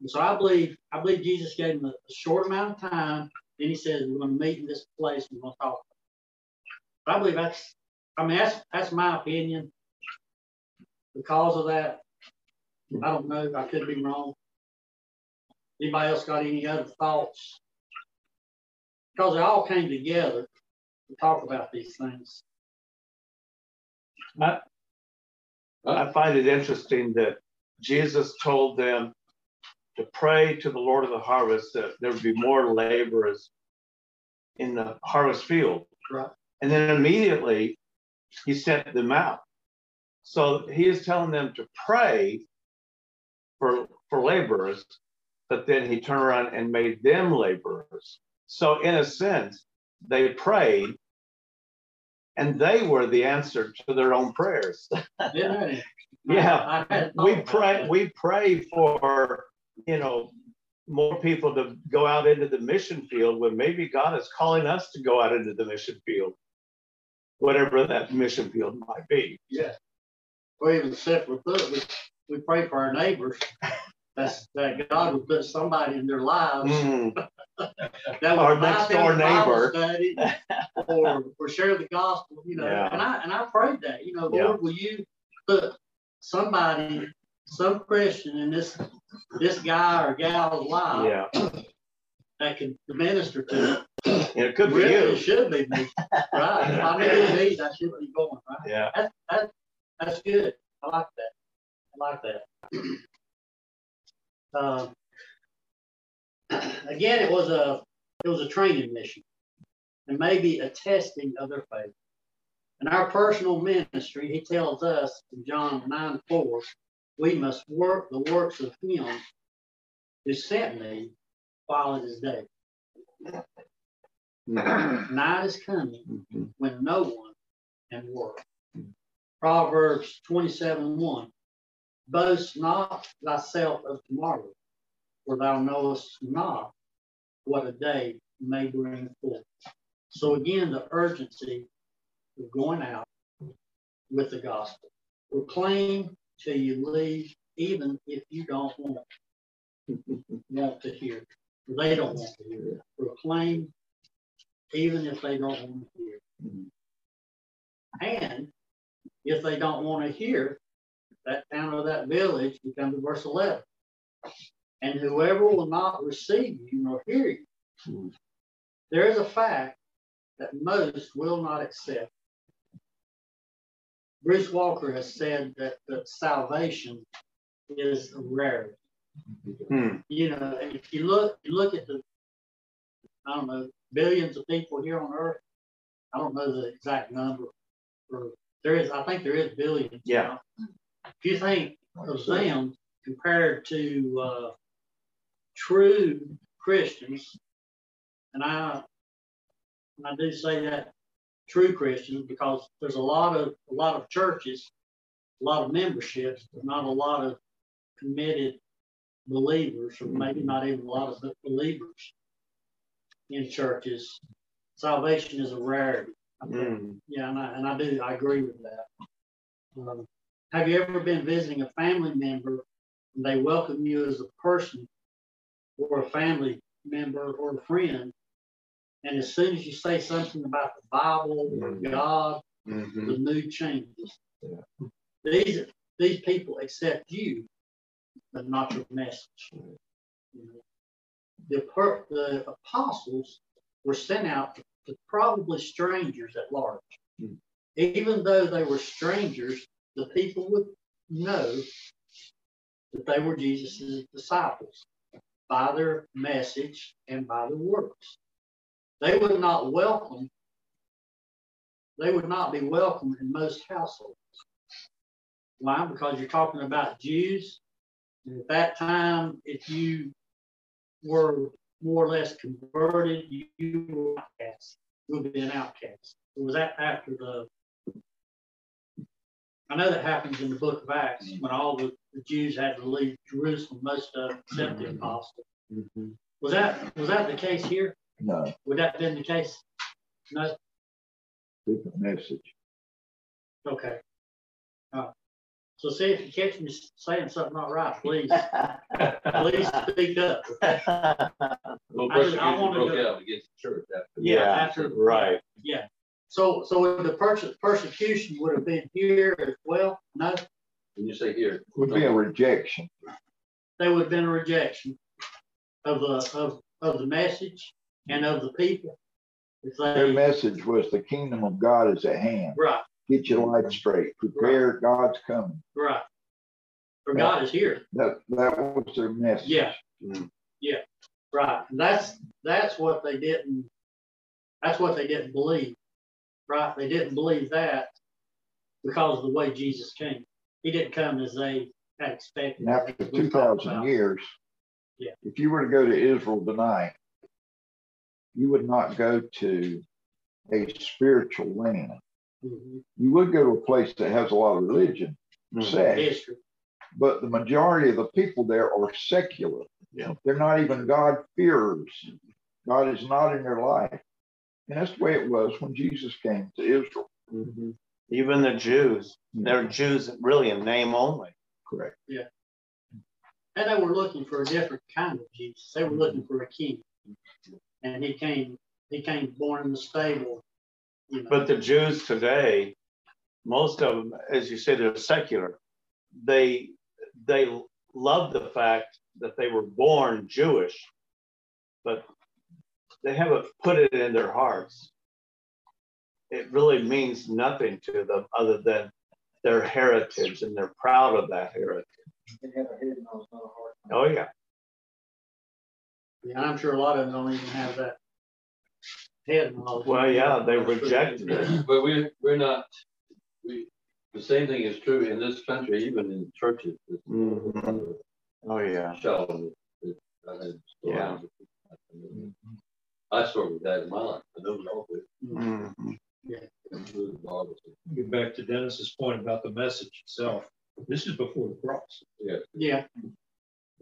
And so I believe I believe Jesus gave them a, short amount of time. Then he says, We're gonna meet in this place and we're gonna talk. I believe that's I mean that's that's my opinion. Because of that, I don't know. I could be wrong. Anybody else got any other thoughts? Because they all came together to talk about these things. I, I find it interesting that Jesus told them to pray to the Lord of the harvest that there would be more laborers in the harvest field. Right. And then immediately he sent them out. So he is telling them to pray for, for laborers, but then he turned around and made them laborers. So, in a sense, they prayed and they were the answer to their own prayers. <laughs> Yeah, hadn't we pray we pray for you know more people to go out into the mission field when maybe God is calling us to go out into the mission field, whatever that mission field might be. Yeah. Or even separate, but we, we pray for our neighbors. <laughs> That's that God would put somebody in their lives Mm, <laughs> that Our next door neighbor. study or, or share the gospel, you know. Yeah. And I and I prayed that, you know, Lord, Yeah. will you put somebody, some Christian in this this guy or gal's life yeah, <clears throat> that can minister to. It could be you. it should be me, right? If I knew these, I should be going, right? Yeah. That, that, that's good. I like that. I like that. <clears throat> Um, again, it was a it was a training mission, and maybe a testing of their faith. In our personal ministry, he tells us in John 9 4, we must work the works of him who sent me while it is day. <clears throat> Night is coming Mhm. when no one can work. Proverbs 27 1. Boast not thyself of tomorrow, for thou knowest not what a day may bring forth. So again, the urgency of going out with the gospel. Proclaim till you leave, even if you don't want, want to hear. They don't want to hear. Proclaim even if they don't want to hear. Mm-hmm. And if they don't want to hear, that town or that village becomes verse 11. And whoever will not receive you nor hear you, there is a fact that most will not accept. Bruce Walker has said that, that salvation is a rarity. Hmm. You know, if you look, you look at the, I don't know, billions of people here on Earth. I don't know the exact number. Or there is, I think there is billions. Yeah. If you think of them compared to uh, true Christians, and I, and I do say that true Christians because there's a lot of a lot of churches, a lot of memberships, but not a lot of committed believers, or maybe not even a lot of believers in churches. Salvation is a rarity. I. Mm. Yeah, and I, and I do, I agree with that. Um, have you ever been visiting a family member and they welcome you as a person or a family member or a friend? And as soon as you say something about the Bible or Mhm. God, Mhm. the mood changes. Yeah. These these people accept you, but not your message. You know, the the apostles were sent out to, to probably strangers at large. Mm. Even though they were strangers, the people would know that they were Jesus' disciples by their message and by their works. They would not welcome they would not be welcome in most households. Why? Because you're talking about Jews. And at that time, if you were more or less converted, you, were outcast. You would be an outcast. It was that after the. I know that happens in the book of Acts when all the, the Jews had to leave Jerusalem, most of them except the apostles. Mhm. Was that was that the case here? No, Would that have been the case? No. different message. Okay. Uh, so see if you catch me saying something not right, please, <laughs> please speak up. <laughs> Well, I just- I persecution wanna broke go- out against the church after. Yeah, After, right. yeah. So, so the perse- persecution would have been here as well? No, When you say here. Would be a rejection. there would have been a rejection of the, of, of the message and of the people. If Their message was the kingdom of God is at hand. right, Get your life straight. Prepare, God's coming. right. For God is here. That that was their message. Yeah. Mm. Yeah, right. And that's that's what they didn't that's what they didn't believe. Right? They didn't believe that because of the way Jesus came. He didn't come as they had expected. And after as we two talked thousand about. years, Yeah. if you were to go to Israel tonight, you would not go to a spiritual land. Mhm. You would go to a place that has a lot of religion, Mhm. sex, History. but the majority of the people there are secular. Yeah. They're not even God fearers. God is not in their life. And that's the way it was when Jesus came to Israel. Mhm. Even the Jews, they're Jews really in name only. Correct. Yeah. And they were looking for a different kind of Jesus. They were looking for a king. And he came, he came born in the stable. You know. But the Jews today, most of them, as you said, they're secular. They they love the fact that they were born Jewish, but they haven't put it in their hearts, it really means nothing to them other than their heritage and they're proud of that heritage. They have a head knowledge, not a heart. Oh yeah. Yeah, I'm sure a lot of them don't even have that head knowledge. Well, yeah, they rejected it. <clears throat> But we, we're not, we, the same thing is true in this country, even in churches. It's Mhm. Oh yeah. Shallow. It- I had Yeah. stories. I struggled with that in my life. I know we all did. It was marvelous. Get back to Dennis's point about the message itself. This is before the cross. Yeah, Yeah.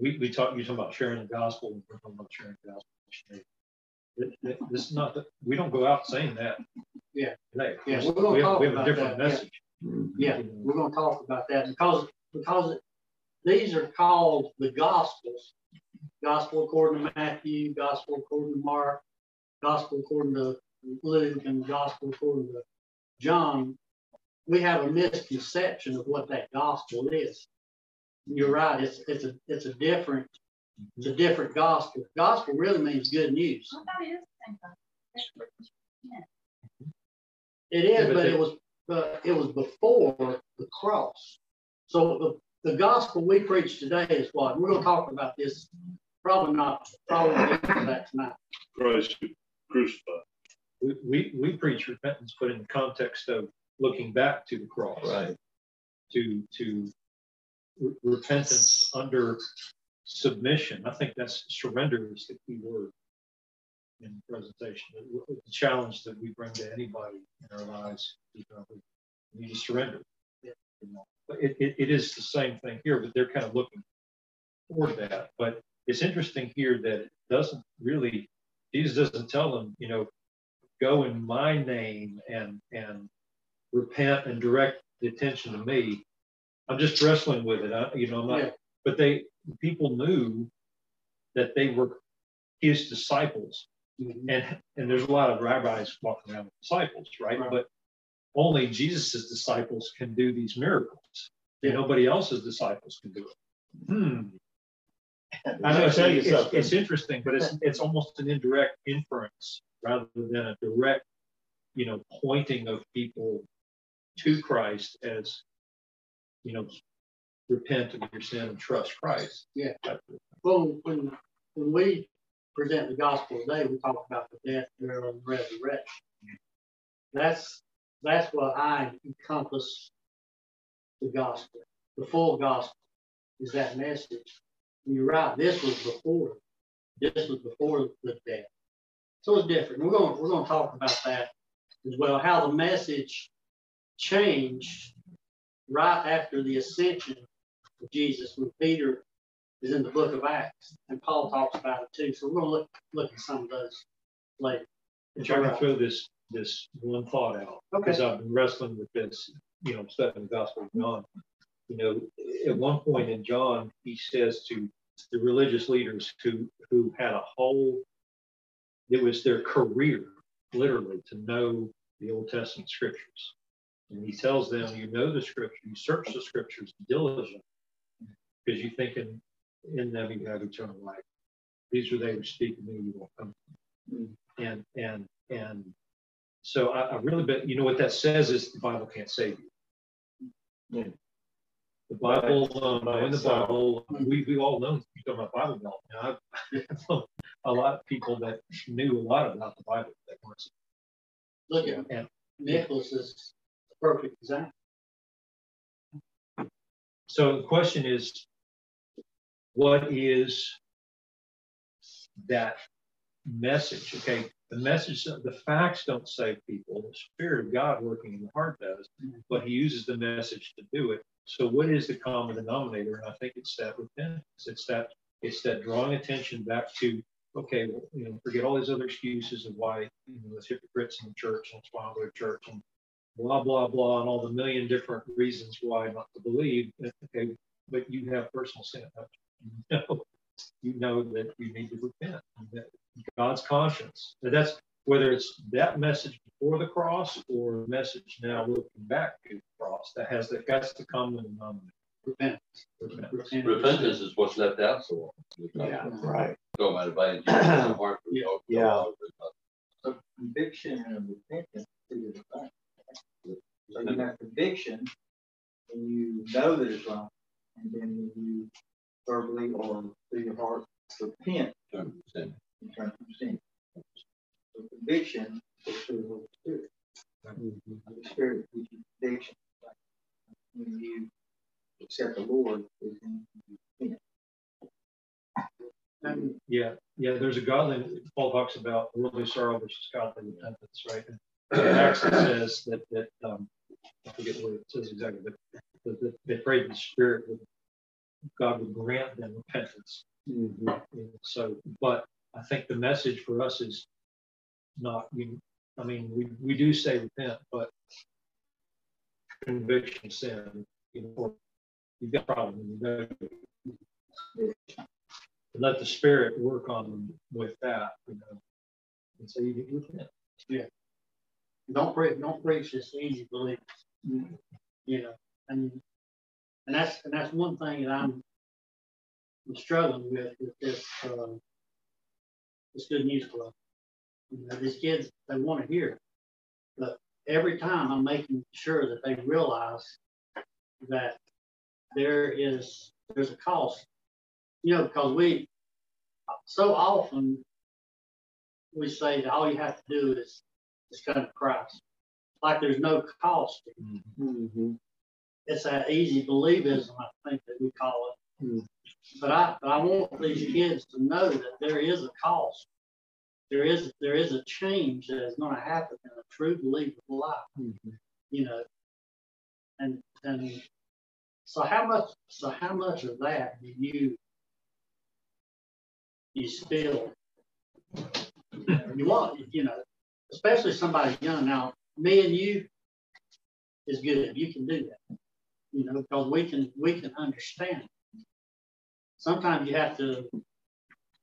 We, we talk, you talking about sharing the gospel, we're talking about sharing the gospel. It- it- This is not, the we don't go out saying that. Yeah. Today. Yeah, we're gonna We have, talk we have a different that, yeah. message. Mhm. yeah, we're gonna talk about that because, because these are called the gospels. Gospel according to Matthew, gospel according to Mark, gospel according to Luke, and gospel according to John. We have a misconception of what that gospel is. You're right, it's, it's a, it's a different, it's a different gospel. Gospel really means good news. It is the same thing. It Yeah, is, but but it was, uh, it was before the cross. So the, the gospel we preach today is what? We're gonna talk about this, probably not, probably not that tonight. Christ crucified. We, we, we preach repentance, but in the context of looking back to the cross. Right. To, to re- repentance under submission. I think that's surrender is the key word in the presentation. The, the challenge that we bring to anybody in our lives, you know, we need to surrender. You know, But it, it, it is the same thing here, but they're kind of looking toward that. But it's interesting here that it doesn't really, Jesus doesn't tell them, you know, go in my name and and repent and direct the attention to me. I'm just wrestling with it. I, you know, I'm not, Yeah. but they people knew that they were his disciples, and and there's a lot of rabbis walking around with disciples, right? Right. But only Jesus's disciples can do these miracles. Yeah. Nobody else's disciples can do it. Hmm. I know Let me it's, tell you it's, something. it's interesting, but it's it's almost an indirect inference rather than a direct, you know, pointing of people to Christ as, you know, repent of your sin and trust Christ. Yeah. Well, when, when we present the gospel today, we talk about the death, burial, and resurrection. That's, that's what I encompass the gospel. The full gospel is that message. You're right, this was before, this was before the death. So it's different. We're going, we're going to talk about that as well, how the message changed right after the ascension of Jesus when Peter is in the book of Acts, and Paul talks about it too. So we're gonna look look at some of those later. And try to throw this this one thought out because I've been wrestling with this, you know, studying the Gospel of John. You know, at one point in John, he says to the religious leaders who who had a whole, it was their career, literally, to know the Old Testament scriptures. And he tells them, you know the scripture, you search the scriptures diligently, because you think in, in them you have eternal life. These are they who speak to me, you will come. And and and so I, I really bet you know what that says is the Bible can't save you. Yeah. The Bible, um, in the. Bible, we, we all know you talk about Bible Belt. Now, I've <laughs> a lot of people that knew a lot about the Bible that weren't. Look at And Nicholas is a perfect example. So the question is, what is that message? Okay, the message, the facts don't save people. The Spirit of God working in the heart does, but He uses the message to do it. So what is the common denominator? And I think it's that repentance. It's that it's that drawing attention back to okay, well, you know, forget all these other excuses of why you know there's hypocrites in the church and that's why church and blah blah blah and all the million different reasons why not to believe. Okay, but you have personal sin. <laughs> You know, you know that you need to repent. That God's conscience. And that's whether it's that message before the cross or a message now looking back to the cross that has the that's the common denominator. Repentance. Repentance. Repentance is what's left out so often. Yeah. Right. Go about inviting Jesus in the heart. Yeah. Yeah. conviction and repentance are two different. So you have conviction and you know that it's wrong, and then when you verbally or through your heart repent Turn to sin. and turn from sin. So conviction is through the Holy Spirit. The Spirit gives you conviction. When you accept the Lord, is when you repent. And Yeah, yeah, there's a godly, Paul talks about worldly sorrow versus godly repentance, right? And in Acts says that, that, um, I forget what it says exactly, but that, that they prayed in the spirit that God would grant them repentance. Mm-hmm. And So, but I think the message for us is not, you, I mean, we, we do say repent, but conviction, sin, you know, you've got a problem, you know. Let the spirit work on them with that, you know. And so you get repent. Yeah. don't preach, don't preach this easy believism. You know, and and that's and that's one thing that I'm, I'm struggling with with this uh, this good news club. You know, these kids they want to hear, it. but every time I'm making sure that they realize that there is there's a cost. You know, because we so often we say that all you have to do is is come to Christ. Like there's no cost. It's that easy believism, I think that we call it. Hmm. But I but I want these kids to know that there is a cost. There is there is a change that is going to happen in a true believer's life. Mm-hmm. You know, and and so how much so how much of that do you you still you want you know especially somebody young. Now, me and you is good. You can do that, you know, because we can we can understand. Sometimes you have to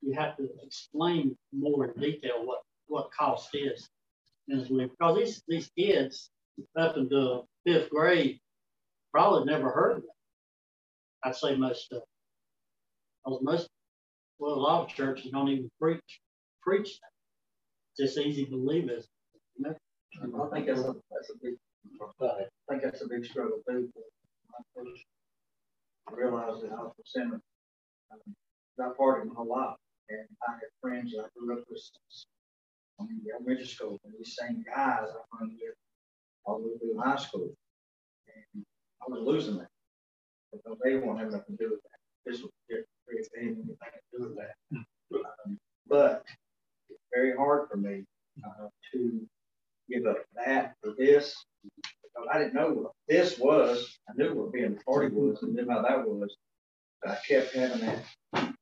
you have to explain more in detail what what cost is, because these these kids up until fifth grade probably never heard of it. I'd say most of because most well a lot of churches don't even preach preach that It's just easy to believe it. And I think that's a, that's a big, I think that's a big struggle too. I realized that I was a sinner. Um, That part of my life, and I had friends that I grew up with since I mean, elementary school, and these same guys I hung with all the way through high school. And I was losing that. Because they won't have nothing to do with that. This was different. They didn't have anything to do with that. Um, But it's very hard for me uh, to give up that for this. Because I didn't know what this was. I knew what being a party was and knew how that was. But I kept having that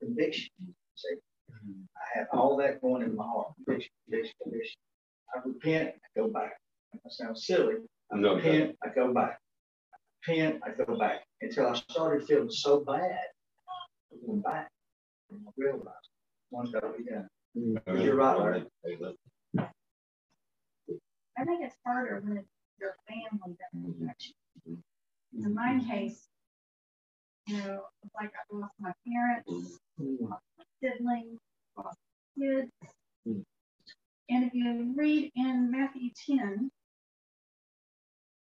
conviction. See, I had all that going in my heart. Conviction, conviction, conviction. I repent, I go back. That sounds silly. I No, repent, I go back. I repent, I go back. Until I started feeling so bad, I went back. And I realized one's got to be done. You're right, Larry. I think it's harder when it's your family that you. In my case, you know, it's like I lost my parents, lost my siblings, lost kids. And if you read in Matthew 10,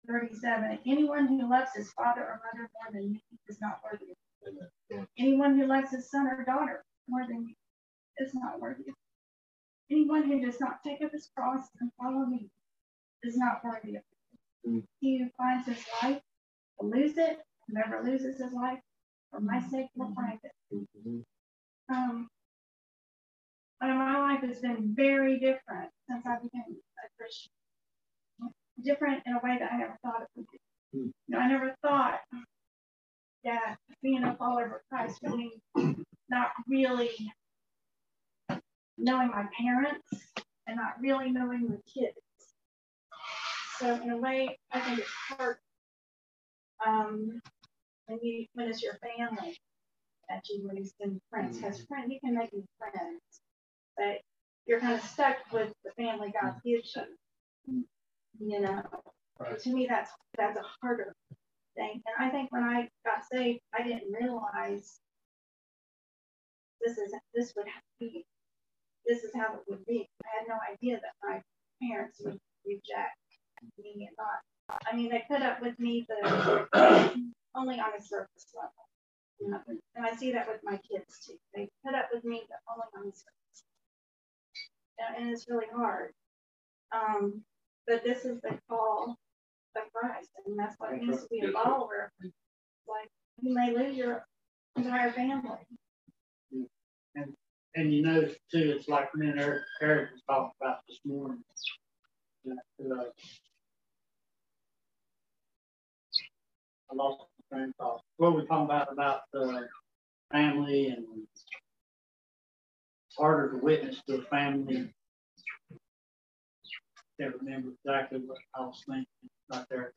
37, anyone who loves his father or mother more than me is not worthy of. Anyone who loves his son or daughter more than me is not worthy of. Anyone who does not take up his cross and follow me is not worthy of. Mm. He who finds his life will lose it. Whoever loses his life for my sake will mm-hmm. find it. Mm-hmm. Um, but my life has been very different since I became a Christian. Different in a way that I never thought it would be. Mm. You know, I never thought that being a follower of Christ would mean not really knowing my parents and not really knowing the kids. So in a way, I think it's hard um, when you when it's your family that you when he's been friends. Because friend, you can make new friends, but you're kind of stuck with the family God gives you. You know, to me that's that's a harder thing. And I think when I got saved, I didn't realize this is this would be this is how it would be. I had no idea that my parents would reject me and not. I mean, they put up with me, but only on a surface level. And I see that with my kids too. They put up with me, but only on the surface. And it's really hard. Um, but this is the call of Christ, and that's what it means to be a follower. Like you may lose your entire family. And and you know too, it's like me and Eric, Eric was talking about this morning. That, uh, I lost my train of thought. What were we talking about about the family and it's harder to witness to a family. Can't remember exactly what I was thinking right there.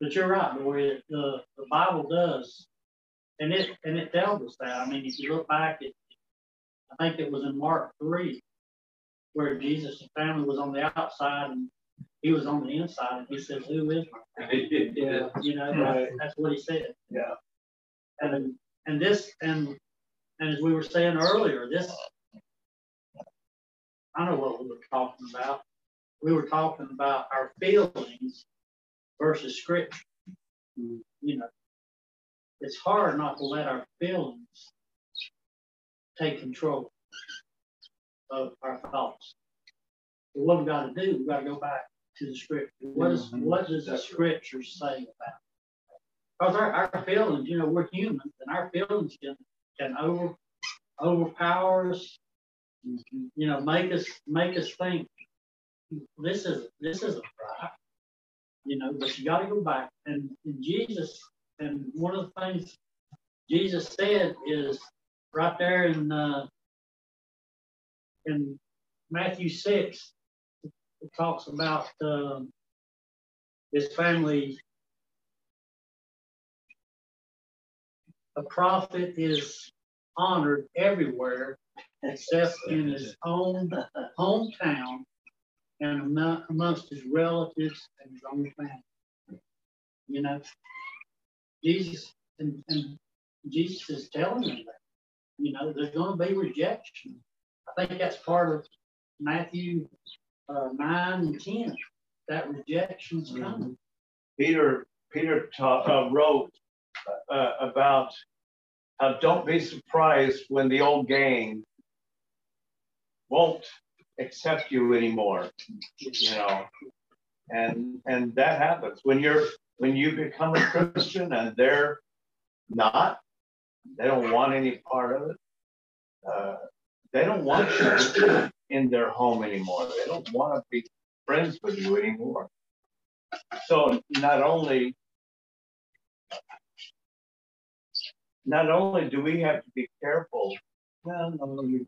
But you're right, boy. the the Bible does, and it and it tells us that. I mean, if you look back at, I think it was in Mark three, where Jesus' family was on the outside and he was on the inside, and he said, "Who is my <laughs> family?" yeah, you know, right. that's what he said. Yeah. And and this and and as we were saying earlier, this I know what we were talking about. We were talking about our feelings versus scripture. Mm-hmm. You know, it's hard not to let our feelings take control of our thoughts. But what we got to do, we got to go back to the scripture. What, is, what does the scripture say about it? Because our, our feelings, you know, we're humans and our feelings can, can over, overpower us, you know, make us make us think this is this isn't right you know, but you got to go back. And, and Jesus, and one of the things Jesus said is right there in uh, in Matthew six, it talks about um, his family. A prophet is honored everywhere except in his own hometown and amongst his relatives and his own family. You know, Jesus and, and Jesus is telling them that. You know, there's going to be rejection. I think that's part of Matthew uh, 9 and 10. That rejection's mm-hmm. coming. Peter Peter uh, wrote uh, about how don't be surprised when the old gang won't accept you anymore you know and and that happens when you're when you become a christian and they're not they don't want any part of it uh, they don't want you in their home anymore they don't want to be friends with you anymore so not only not only do we have to be careful well, no, you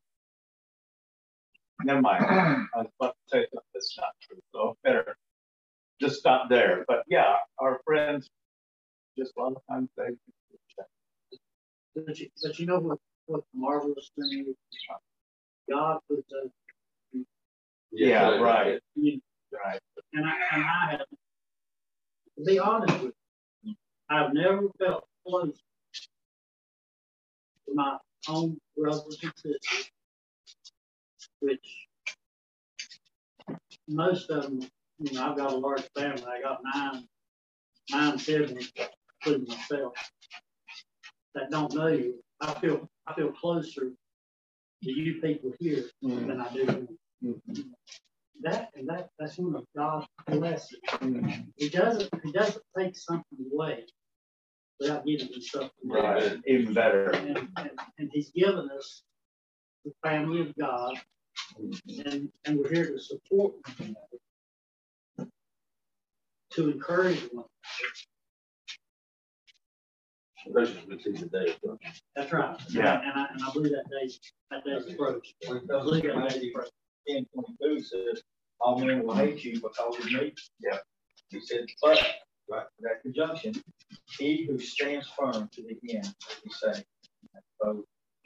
never mind. I was about to say something that's not true, so better just stop there. But yeah, our friends just a lot of times they. But you, but you know what, what marvelous thing is? God put the. Yeah, right. right. And I, and I have, to be honest with you, I've never felt close to my own brothers and sisters which most of them, you know, I've got a large family. I got nine, nine siblings, including myself, that don't know you. I feel I feel closer to you people here mm-hmm. than I do. That and that that's one of God's blessings. He doesn't he doesn't take something away without giving you something. Right, even better. And, and, and He's given us the family of God and, and we're here to support one another, to encourage one another. That's right. Yeah. And I, and I believe that day, that day's approach. I believe that day's approach. 1022 says, all men will hate you because of me. Yeah. He said, but, right, that conjunction, he who stands firm to the end, he say. So,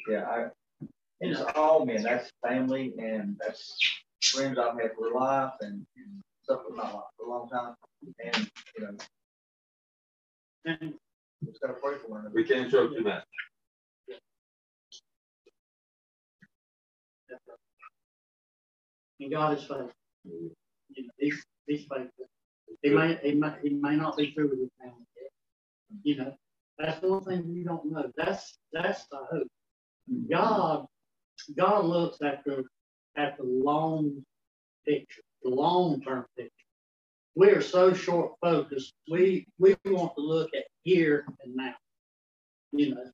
yeah, I, it's all men. That's family and that's friends I've had for life and, and stuff with my life for a long time. And you know, and just gotta pray for one We can't show too much. And God is faithful. You know, he's, he's faithful. He may, he may, he may not be through with his family yet. You know, that's one thing you don't know. That's that's the hope. Mm-hmm. God, God looks at the at the long picture, the long term picture. We are so short focused. We we want to look at here and now. You know.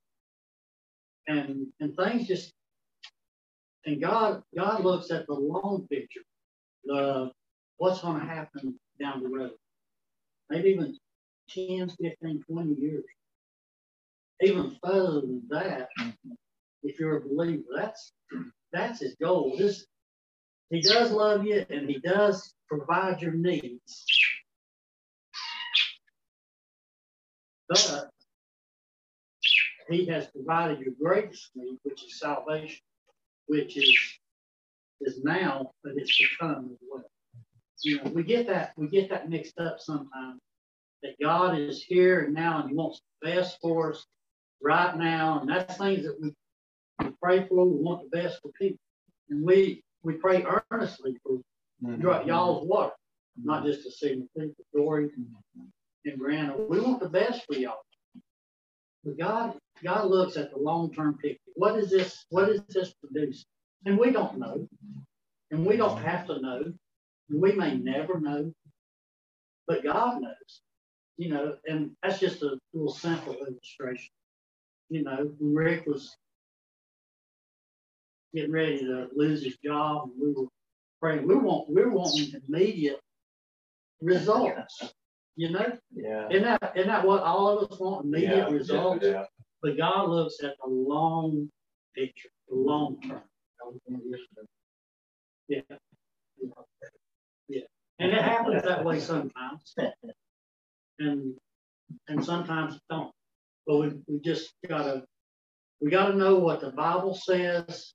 And and things just and God God looks at the long picture, the what's going to happen down the road. Maybe even 10, 15, 20 years. Even further than that, if you're a believer, that's that's his goal. This he does love you and he does provide your needs. But he has provided your greatest need, which is salvation, which is is now, but it's to come as well. You know, we get that we get that mixed up sometimes. That God is here and now, and He wants the best for us right now, and that's things that we, we pray for. We want the best for people, and we we pray earnestly for mm-hmm. y'all's water, not just to see the Dory and Brianna. We want the best for y'all. But God, God looks at the long-term picture. What is this? What is this produce? And we don't know, and we don't have to know. We may never know, but God knows. You know, and that's just a little simple illustration. You know, when Rick was getting ready to lose his job, and we were praying. We want we wanting immediate results. You know? Yeah. Isn't that isn't that what all of us want? Immediate yeah, results. Yeah, yeah. But God looks at the long picture, the long term. Yeah. Yeah. And it happens that way sometimes. And and sometimes it don't. But we, we just gotta we gotta know what the Bible says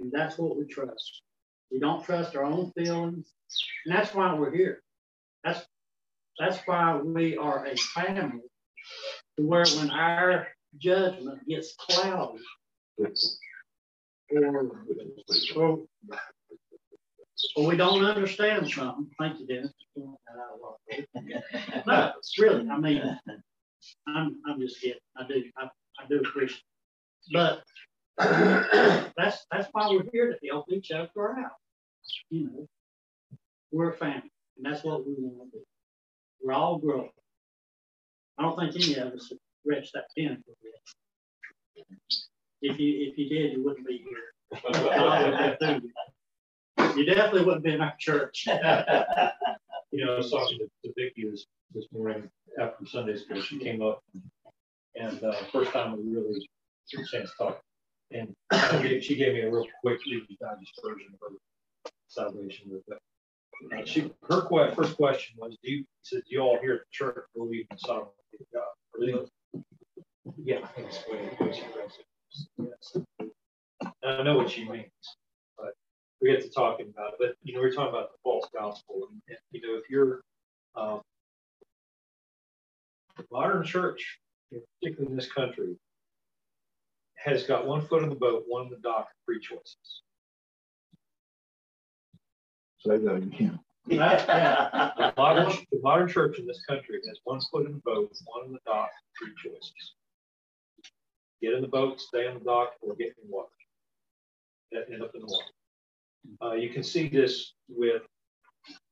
and that's what we trust. We don't trust our own feelings. And that's why we're here. That's that's why we are a family. Where when our judgment gets cloudy, or, or, or we don't understand something. Thank you, Dennis. No, really. I mean, I'm I'm just kidding. I do I, I do appreciate. It. But <clears throat> that's that's why we're here to help each other out. You know, we're a family, and that's what we want to do. We're all growing. I don't think any of us reached that pinnacle yet. If you if you did, you wouldn't be here. you definitely wouldn't be in our church. <laughs> you know, I was talking to, to Vicki this, this morning after Sunday school. She came up, and uh, first time we really had a chance to talk and she gave me a real quick Digest version of her salvation she, her first question was, "Do you, said, you all here at the church believe in sovereignty of God?" Yeah, way she Yes. I know what she means, but we get to talking about it. But you know, we're talking about the false gospel, and, and you know, if you're um, the modern church, particularly in this country, has got one foot in the boat, one in the dock, three choices. Say that again. the, modern, the modern church in this country has one foot in the boat, one in the dock, three choices. Get in the boat, stay in the dock, or get in the water. End up in the water. Uh, you can see this with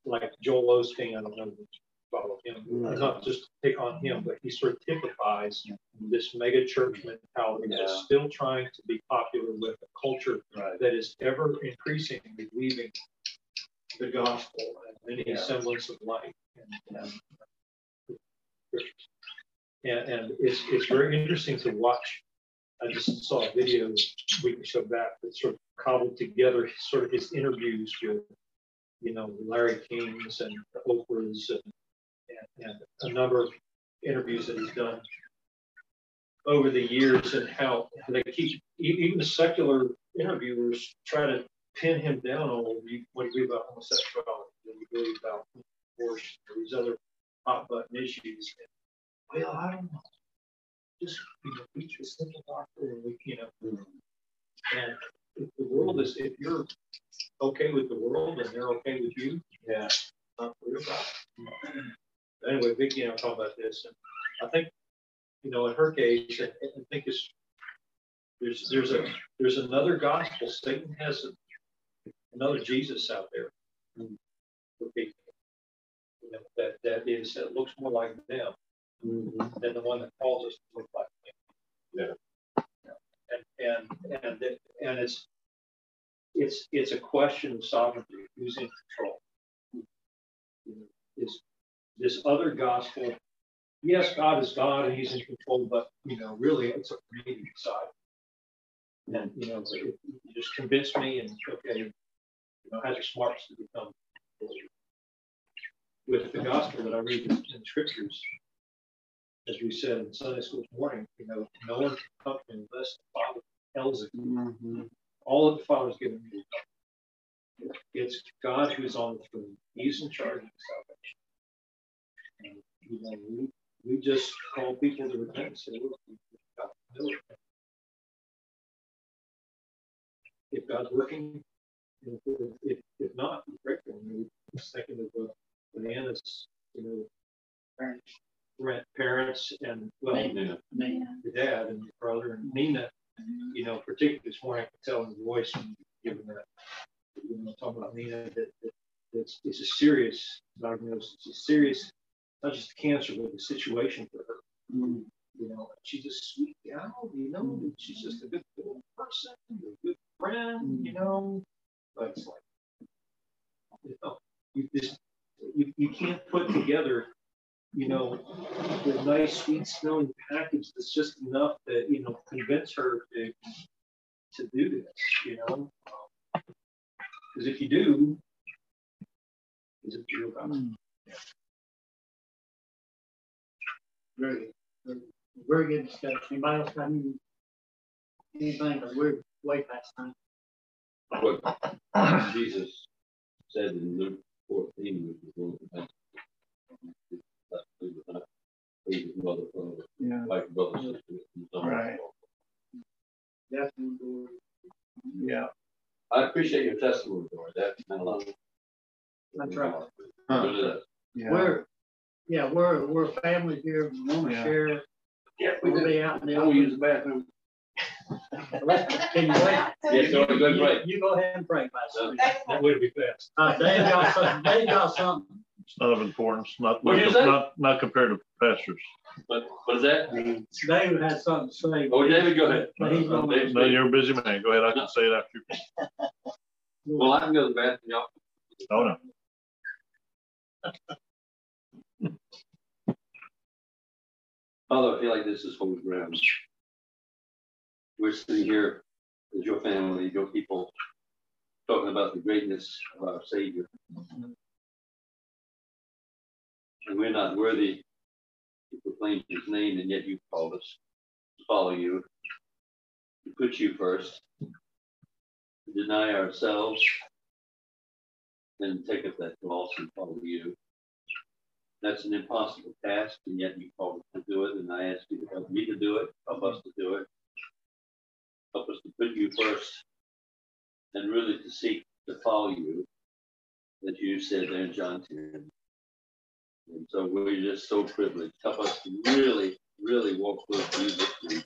like Joel Osteen. I don't know if you follow him, mm-hmm. not just pick on him, but he sort of typifies this mega church mentality yeah. that's still trying to be popular with a culture right. that is ever increasingly leaving the gospel and any yeah. semblance of life. And, and, and, it's, it's very interesting to watch. I just saw a video a week or so back that sort of cobbled together sort of his interviews with, you know, Larry Kings and Oprahs and and, and a number of interviews that he's done over the years and how they keep even the secular interviewers try to pin him down on what you believe about homosexuality, what you believe about abortion, or these other hot button issues. And, well, I don't know. Just you know, preach a simple doctrine, and we, you know, and if the world is, if you're okay with the world and they're okay with you, Yeah. not your problem. Anyway, Vicky and I talk about this, and I think, you know, in her case, I, I think it's there's there's a there's another gospel. Satan has another Jesus out there for people. You know, that that is that looks more like them Mm-hmm. than the one that calls us to look like them. Yeah. And and and it- and it's it's it's a question of sovereignty. Who's in control? Is this other gospel? Yes, God is God and He's in control, but you know, really, it's a reading side. And you know, if you just convince me, and okay, you know, has your smarts to become. With the gospel that I read in in scriptures, as we said in Sunday school this morning, you know, no one can come unless the Father tells it. Mm-hmm. All that the Father's given me. It's God who's on the throne. He's in charge of salvation. And, you know, we, we just call people to repent and say, look, we've got to do it. If God's working, if, if, if not, we pray for him. We was of uh, Diana's, you know, parents, rent parents and well, Yeah. Yeah. your dad and your brother and Nina, you know, particularly this morning, I could tell in the voice when you given that, you know, talking about Nina, that, that it's, it's a serious diagnosis, it's a serious, not just cancer, but the situation for her. You know, she's a sweet gal, you know, and she's just a good little person, a good friend, you know, but it's like, you know, you just, you, you can't put together you know, the nice, sweet smelling package that's just enough to, you know, convince her to to do this, you know. Um, because if you do, is it real gospel? Very good. Very- good discussion. Anybody else got any, anything? We're way past time. What ah. Jesus said in Luke fourteen, which is one of the best. That's who was not, leave his mother, father, Yeah. wife, brother, sister, and so on. Right. Yeah. I appreciate your testimony, Dory. That meant a lot. That's right. Really does. Yeah. We're, yeah, we're, we're a family here. We want to Yeah. share. Yeah, We'll be out in the I will use the bathroom. Can you wait? <laughs> Yes, go, go, You- right. You go ahead and pray, Pastor. That would be fast. Uh, Dave got something, Dave got something. It's not of importance, not, What'd you say? not, not compared to pastors. What, what is that? David had something to say. Oh, David, go ahead. But he's Uh, gonna- No, you're a busy man. Go ahead. I can say it after. you. Well, I can go to the bathroom, y'all. Oh, no. Father, I feel like this is holy ground. We're sitting here as your family, your people, talking about the greatness of our Savior. And we're not worthy to proclaim his name, and yet you called us to follow you, to put you first, to deny ourselves, and take up that cross and follow you. That's an impossible task, and yet you called us to do it, and I ask you to help me to do it, help us to do it. Help us to put you first and really to seek to follow you, as you said there in John 10. And so we're just so privileged. Help us to really, really walk with you this week.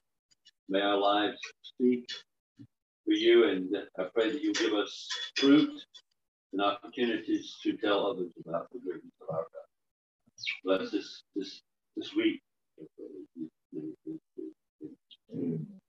May our lives speak for you, and I pray that you give us fruit and opportunities to tell others about the greatness of our God. Bless this, this, this week.